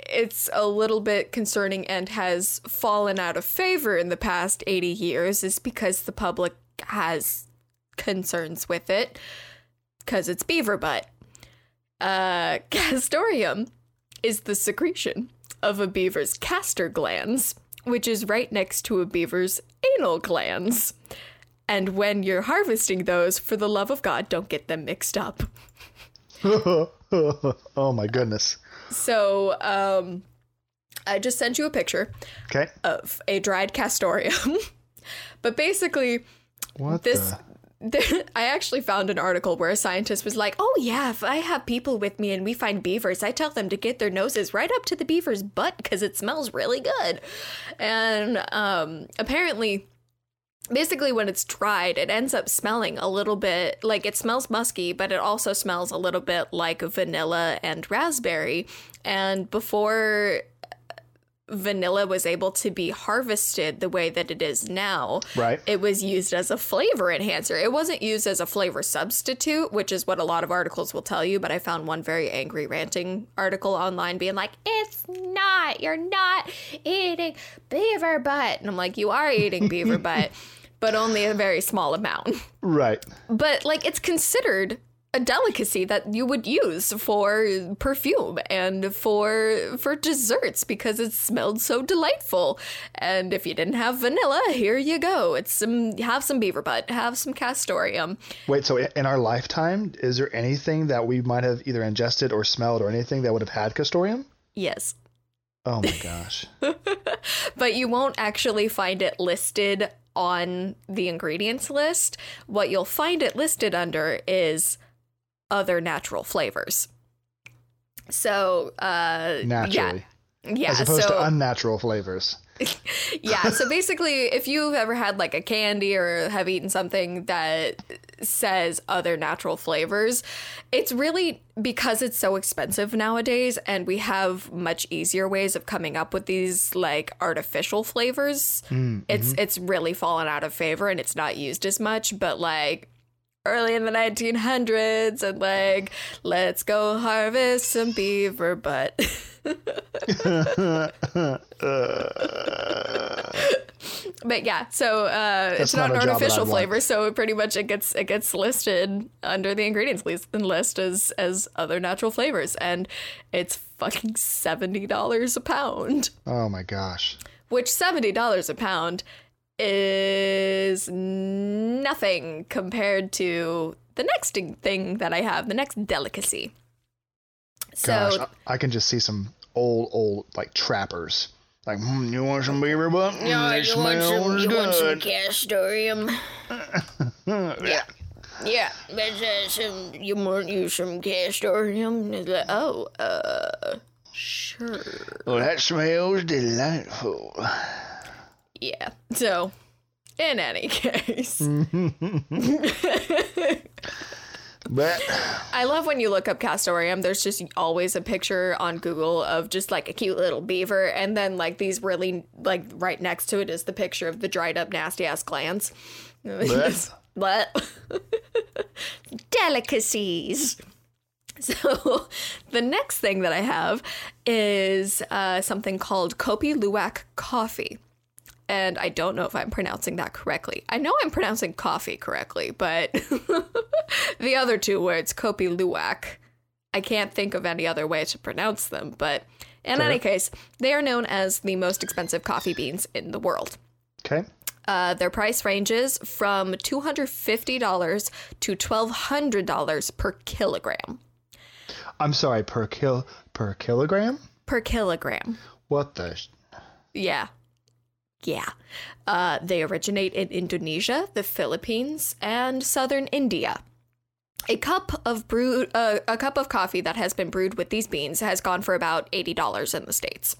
it's a little bit concerning and has fallen out of favor in the past 80 years is because the public has concerns with it because it's beaver butt. Uh, castoreum is the secretion of a beaver's castor glands, which is right next to a beaver's anal glands. And when you're harvesting those, for the love of God, don't get them mixed up. oh my goodness. So, um, I just sent you a picture Okay. of a dried castoreum. but basically, What this the? I actually found an article where a scientist was like, "Oh yeah, if I have people with me and we find beavers, I tell them to get their noses right up to the beaver's butt because it smells really good." And um, apparently, basically, when it's dried, it ends up smelling a little bit like it smells musky, but it also smells a little bit like vanilla and raspberry. And before vanilla was able to be harvested the way that it is now, Right. it was used as a flavor enhancer. It wasn't used as a flavor substitute, which is what a lot of articles will tell you. But I found one very angry ranting article online being like, "It's not. You're not eating beaver butt." And I'm like, "You are eating beaver butt, but only a very small amount." Right. But like, it's considered a delicacy that you would use for perfume and for for desserts because it smelled so delightful. And if you didn't have vanilla, here you go. It's some have some beaver butt, have some castoreum. Wait, so in our lifetime, is there anything that we might have either ingested or smelled or anything that would have had castoreum? Yes. Oh my gosh. But you won't actually find it listed on the ingredients list. What you'll find it listed under is other natural flavors. So, uh, Naturally. yeah, yeah. As opposed so, to unnatural flavors. yeah. So basically, if you've ever had like a candy or have eaten something that says other natural flavors, it's really because it's so expensive nowadays, and we have much easier ways of coming up with these like artificial flavors. It's it's really fallen out of favor, and it's not used as much. But like early in the 1900s and like let's go harvest some beaver butt. But yeah so uh it's not, not an artificial flavor so it pretty much it gets it gets listed under the ingredients list, list as as other natural flavors and it's fucking $70 a pound. Oh my gosh. which $70 a pound is nothing compared to the next thing that I have, the next delicacy. Gosh, So, I, I can just see some old, old like trappers. Like, hmm, you want some beaver butt? Mm, they smell good. castoreum? yeah. Yeah, but uh, some, you want you some castoreum? It's like, oh, uh, sure. Well, that smells delightful. Yeah. So, in any case, But I love when you look up castoreum. There's just always a picture on Google of just like a cute little beaver, and then like these really like right next to it is the picture of the dried up nasty ass glands. what? Delicacies. So the next thing that I have is uh, something called Kopi Luwak coffee. And I don't know if I'm pronouncing that correctly. I know I'm pronouncing coffee correctly, but the other two words, Kopi Luwak, I can't think of any other way to pronounce them. But in any case, they are known as the most expensive coffee beans in the world. okay. Uh, their price ranges from $250 to $1,200 per kilogram. I'm sorry, per kil per kilogram? Per kilogram. What the? Sh- Yeah. Yeah. Uh, they originate in Indonesia, the Philippines, and southern India. A cup of brewed, uh, a cup of coffee that has been brewed with these beans has gone for about eighty dollars in the states.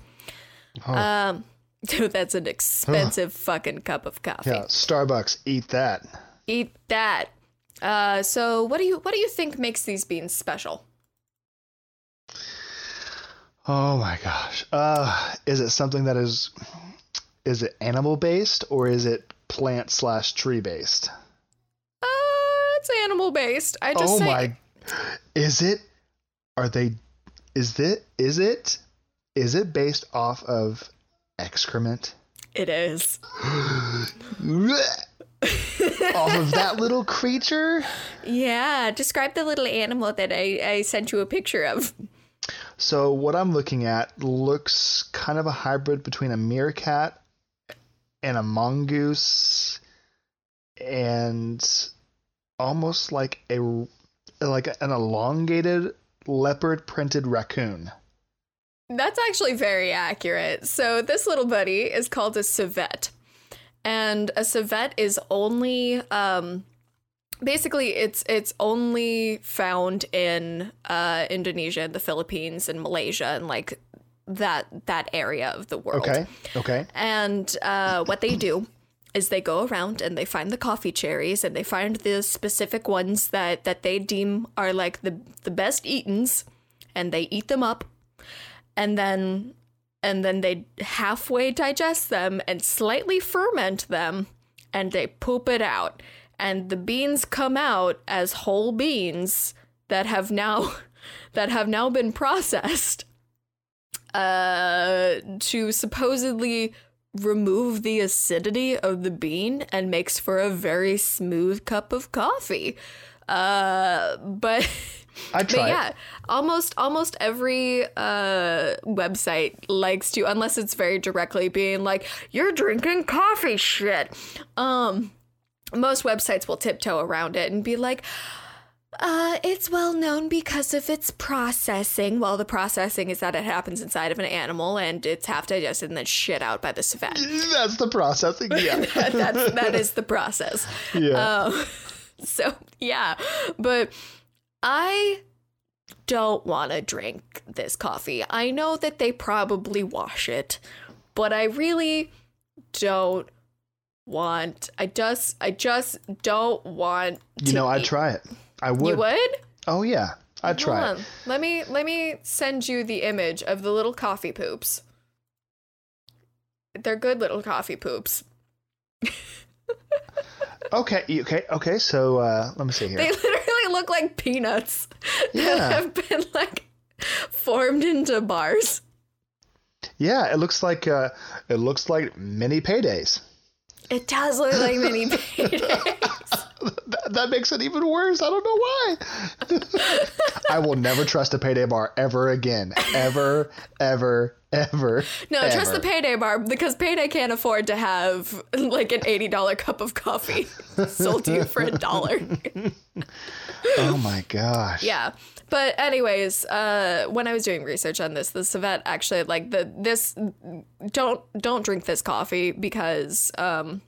Um, dude, that's an expensive fucking cup of coffee. yeah, Starbucks, eat that. Eat that. Uh, so what do you what do you think makes these beans special? Oh my gosh. Uh, is it something that is is it animal based or is it plant slash tree based? Uh, it's animal based. I just Oh say my is it are they is it is it is it based off of excrement? it is. off of that little creature? Yeah, describe the little animal that I, I sent you a picture of. So what I'm looking at looks kind of a hybrid between a meerkat and a mongoose and almost like a like an elongated leopard printed raccoon. That's actually very accurate. So this little buddy is called a civet. And a civet is only um basically it's it's only found in uh Indonesia and the Philippines and Malaysia and like that that area of the world. Okay. Okay. And uh, what they do is they go around and they find the coffee cherries and they find the specific ones that, that they deem are like the, the best eatens and they eat them up and then and then they halfway digest them and slightly ferment them and they poop it out and the beans come out as whole beans that have now that have now been processed uh, to supposedly remove the acidity of the bean and makes for a very smooth cup of coffee. Uh, but I but try. yeah, almost almost every uh website likes to, unless it's very directly being like, "You're drinking coffee shit." Um, most websites will tiptoe around it and be like, uh, it's well known because of its processing. Well, the processing is that it happens inside of an animal and it's half digested and then shit out by the civet. That's the processing. Yeah. that, that's, that is the process. yeah. Um, so, yeah. But I don't want to drink this coffee. I know that they probably wash it, but I really don't want I just I just don't want you know, I'd try it. I would. You would? Oh yeah. I'd try it. on. Let me let me send you the image of the little coffee poops. They're good little coffee poops. Okay. Okay. Okay. So uh, let me see here. They literally look like peanuts Yeah. that have been like formed into bars. yeah. It looks like uh, it looks like mini paydays. It does look like mini paydays. That, that makes it even worse. I don't know why. I will never trust a payday bar ever again. Ever, ever, ever. No, trust the payday bar because payday can't afford to have like an eighty dollar cup of coffee sold to you for a dollar. Oh my gosh. Yeah. But anyways, uh, when I was doing research on this, the civet actually like the this don't don't drink this coffee because um,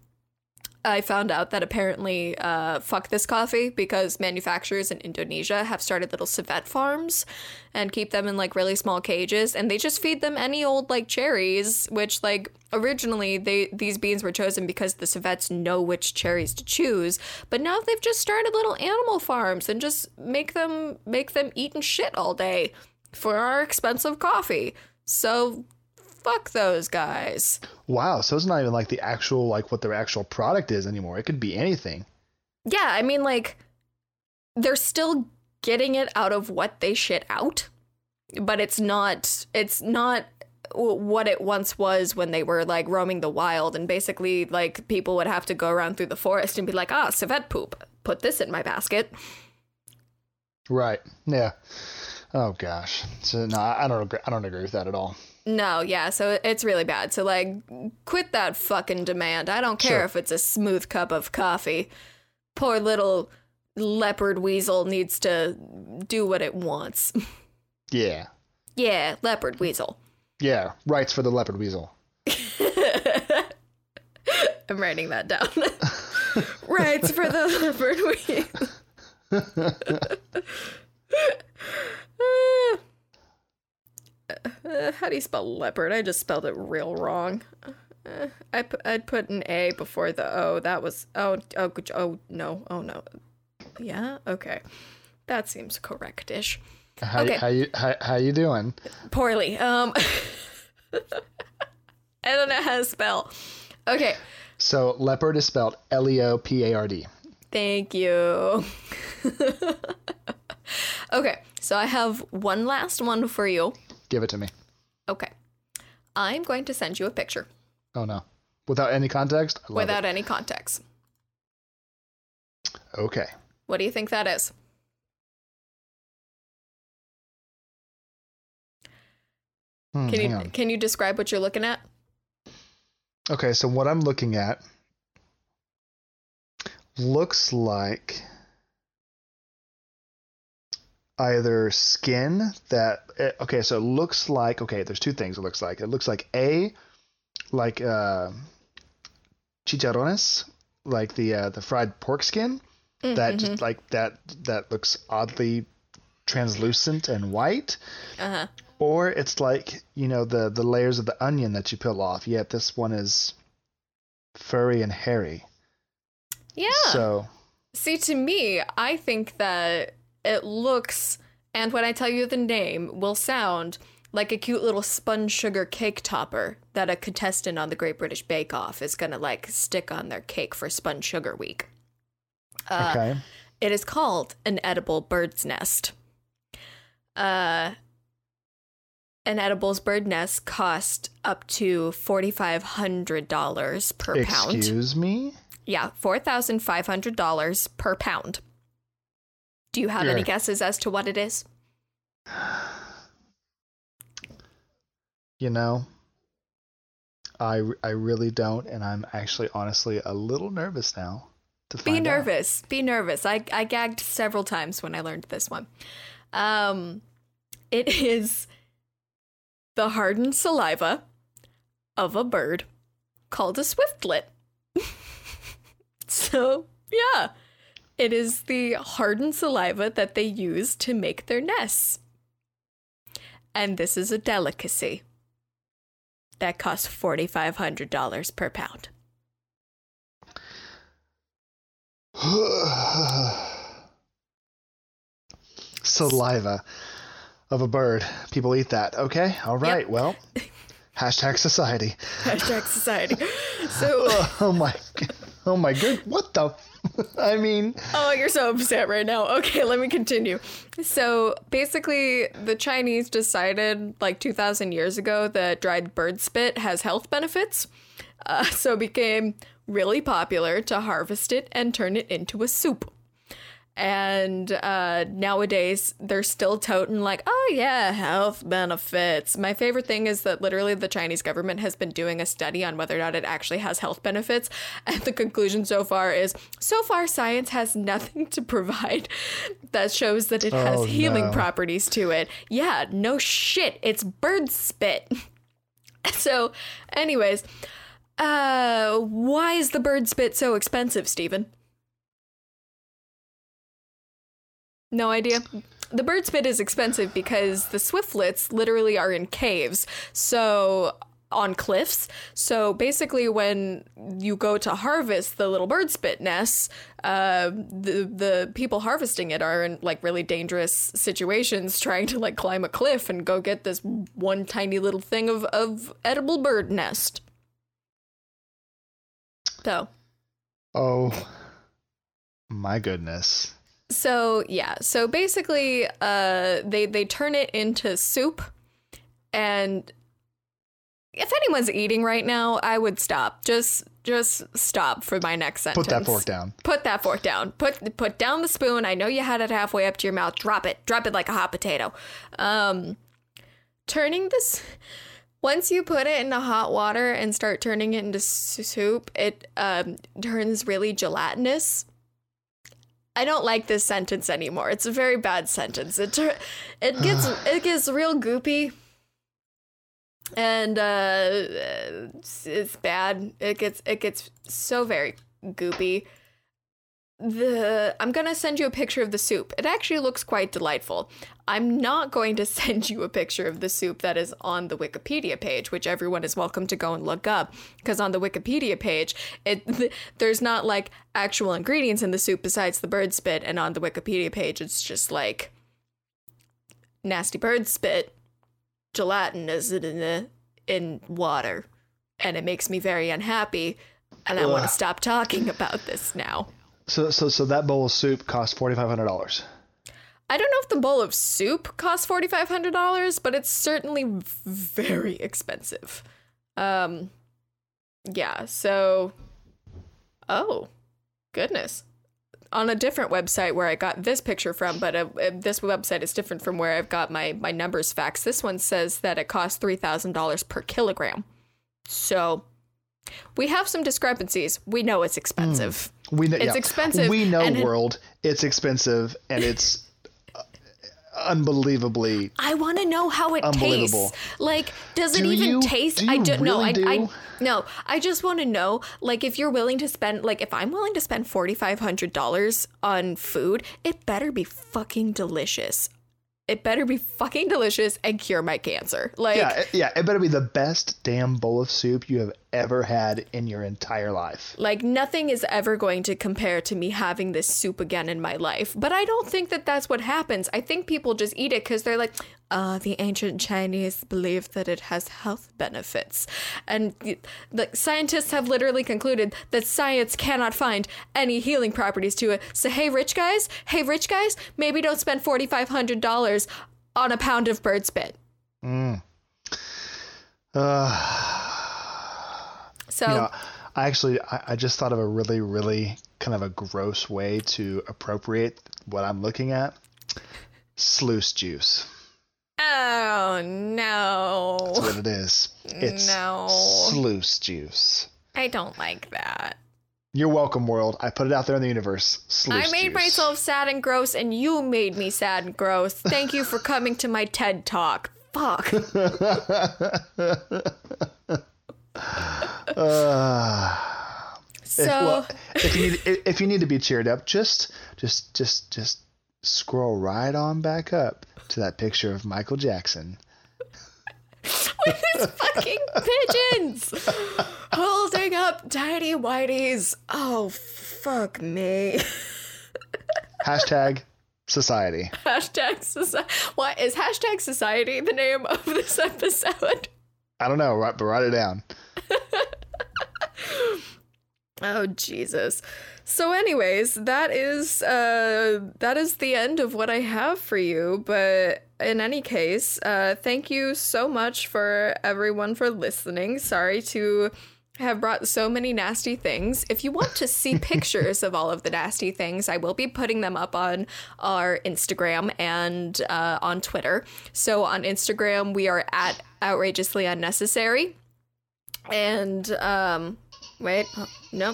I found out that apparently uh, fuck this coffee because manufacturers in Indonesia have started little civet farms and keep them in like really small cages and they just feed them any old like cherries which like originally they these beans were chosen because the civets know which cherries to choose but now they've just started little animal farms and just make them make them eat and shit all day for our expensive coffee. So fuck those guys Wow. So it's not even like the actual like what their actual product is anymore. It could be anything. Yeah, I mean, like, they're still getting it out of what they shit out, but it's not, it's not what it once was when they were like roaming the wild and basically like people would have to go around through the forest and be like ah civet poop put this in my basket Right. Yeah. Oh gosh. So no, I don't agree. I don't agree with that at all. No yeah so it's really bad so like quit that fucking demand i don't care Sure. if it's a smooth cup of coffee poor little leopard weasel needs to do what it wants Yeah. yeah leopard weasel Yeah. Rights for the leopard weasel. I'm writing that down. Rights for the leopard weasel. Uh, how do you spell leopard? I just spelled it real wrong. Uh, I I'd put an A before the O. That was oh oh oh no oh no. Yeah okay, that seems correctish. How, Okay. how you how, how you doing? Poorly. Um, I don't know how to spell. Okay. So leopard is spelled L E O P A R D. Thank you. okay, so I have one last one for you. Give it to me. Okay. I'm going to send you a picture Oh no, without any context. Without any context. Okay. What do you think that is? Hmm, Can you can you describe what you're looking at? Okay, so what I'm looking at looks like either skin that eh, okay, so it looks like okay, there's two things it looks like. It looks like A like uh chicharrones, like the uh, the fried pork skin that just like that that looks oddly translucent and white Uh huh. or it's like you know the the layers of the onion that you peel off yet this one is furry and hairy Yeah. so See, to me, I think that it looks, and when I tell you the name, will sound like a cute little spun sugar cake topper that a contestant on the Great British Bake Off is gonna like stick on their cake for Spun Sugar Week. Uh, okay It is called an edible bird's nest. Uh, an edible's bird nest cost up to forty five hundred dollars per pound. excuse me Yeah, four thousand five hundred dollars per pound. Do you have any guesses as to what it is? you know i i really don't and i'm actually honestly a little nervous now to Be find out. nervous. Be nervous. I I gagged several times when I learned this one. Um, it is the hardened saliva of a bird called a swiftlet. so yeah, it is the hardened saliva that they use to make their nests, and this is a delicacy that costs forty five hundred dollars per pound. saliva of a bird. People eat that. Okay. All right. Well hashtag society. Hashtag society. So, oh my oh my good what the i mean oh, you're so upset right now. Okay, let me continue. So, basically, the Chinese decided like 2,000 years ago that dried bird spit has health benefits. Uh, so, it became really popular to harvest it and turn it into a soup. And uh, nowadays, they're still toting, like, oh, yeah, health benefits. My favorite thing is that literally the Chinese government has been doing a study on whether or not it actually has health benefits. And the conclusion so far is so far, science has nothing to provide that shows that it has Oh, healing no. properties to it. Yeah, no shit. It's bird spit. so, anyways, uh, why is the bird spit so expensive, Stephen? No idea. The bird spit is expensive because the swiftlets literally are in caves. So on cliffs. So basically when you go to harvest the little bird spit nests, uh, the the people harvesting it are in like really dangerous situations trying to like climb a cliff and go get this one tiny little thing of, of edible bird nest. So oh my goodness So yeah, so basically, uh, they they turn it into soup, and if anyone's eating right now, I would stop. Just just stop for my next sentence. put that fork down Put that fork down. Put put down the spoon. I know you had it halfway up to your mouth. Drop it. Drop it like a hot potato. Um, turning this. Once you put it into hot water and start turning it into soup, it um, turns really gelatinous. I don't like this sentence anymore. It's a very bad sentence. It it gets it gets real goopy, and uh, it's, it's bad. It gets it gets so very goopy. The I'm gonna send you a picture of the soup. It actually looks quite delightful. I'm not going to send you a picture of the soup that is on the Wikipedia page, which everyone is welcome to go and look up. Because on the Wikipedia page, it th- there's not like actual ingredients in the soup besides the bird spit, and on the Wikipedia page, it's just like nasty bird spit, gelatin is in in water, and it makes me very unhappy, and I want to stop talking about this now. So so so that bowl of soup cost forty five hundred dollars. I don't know if the bowl of soup costs forty five hundred dollars, but it's certainly very expensive. Um, yeah. So, oh, goodness. On a different website where I got this picture from, but uh, uh, this website is different from where I've got my my numbers facts. This one says that it costs three thousand dollars per kilogram. So, we have some discrepancies. We know it's expensive. We know It's yeah. expensive, We know and it- world. It's expensive and it's uh, unbelievably I want to know how it tastes. Like, does it Do even you? taste? Do I don't know. I, really I do? no. I just want to know, like, if you're willing to spend, like, if I'm willing to spend forty five hundred dollars on food, it better be fucking delicious. It better be fucking delicious and cure my cancer. Like, yeah it, yeah. It better be the best damn bowl of soup you have ever had in your entire life. Like nothing is ever going to compare to me having this soup again in my life. But I don't think that that's what happens. I think people just eat it because they're like, uh, the ancient Chinese believe that it has health benefits. And the scientists have literally concluded that science cannot find any healing properties to it. So, hey, rich guys, hey, rich guys, maybe don't spend $4,500 on a pound of bird spit. So, You know, I actually I, I just thought of a really really kind of a gross way to appropriate what I'm looking at. Sluice juice. oh no. That's what it is. It's No. sluice juice. I don't like that. You're welcome, world. I put it out there in the universe. Sluice I made juice. myself sad and gross, and you made me sad and gross. Thank you for coming to my TED Talk. Fuck. so, If, well, if you need if you need to be cheered up, just just just just scroll right on back up to that picture of Michael Jackson. with his fucking pigeons holding up tiny whiteys. Oh, fuck me. Hashtag society. Hashtag society. What is hashtag society the name of this episode? I don't know, right, but write it down. Oh Jesus. So anyways, that is uh that is the end of what I have for you, but in any case, uh thank you so much for everyone for listening. Sorry to have brought so many nasty things. If you want to see pictures of all of the nasty things, I will be putting them up on our Instagram and uh, on Twitter. So on Instagram, we are at outrageously unnecessary. And um wait, oh, no.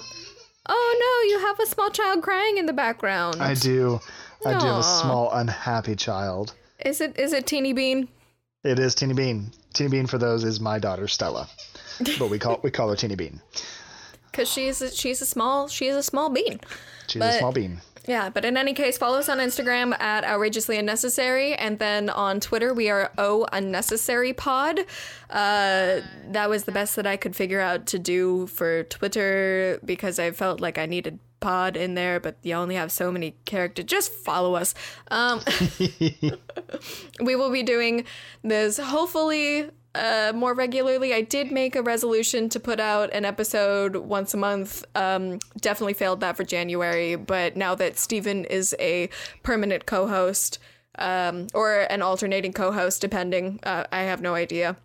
Oh no, you have a small child crying in the background. I do. I do have a Aw. small unhappy child. Is it is it Teeny Bean? It is Teeny Bean. Teeny Bean for those is my daughter Stella, but we call we call her Teeny Bean. Cuz she's a, she's a small she's a small bean. She's But- a small bean. Yeah, but in any case, follow us on Instagram at outrageously unnecessary, and then on Twitter we are o unnecessary pod. Uh, that was the best that I could figure out to do for Twitter because I felt like I needed pod in there, but you only have so many characters. Just follow us. Um, we will be doing this hopefully uh, more regularly. I did make a resolution to put out an episode once a month. Um, definitely failed that for January, but now that Steven is a permanent co host, um, or an alternating co host, depending, uh, I have no idea.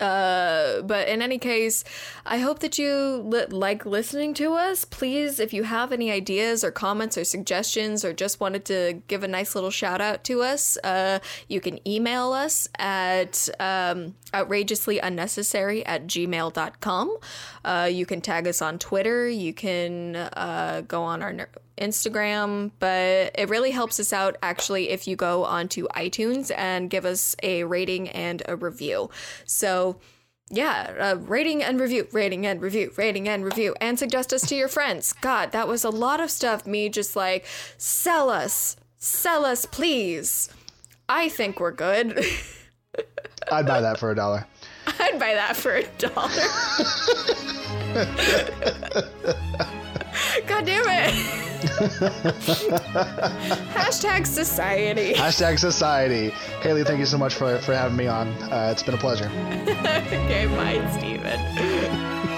Uh, but in any case, I hope that you li- like listening to us. Please, if you have any ideas or comments or suggestions or just wanted to give a nice little shout out to us, uh, you can email us at um, outrageouslyunnecessary at gmail.com. Uh, you can tag us on Twitter. You can uh, go on our ner- Instagram, but it really helps us out actually if you go onto iTunes and give us a rating and a review. So, yeah, uh, rating and review, rating and review, rating and review, and suggest us to your friends. God, that was a lot of stuff. Me just like, sell us, sell us, please. I think we're good. I'd buy that for a dollar. I'd buy that for a dollar. God damn it. Hashtag society. Hashtag society. Haley, thank you so much for, for having me on. Uh, it's been a pleasure. okay, bye, Steven.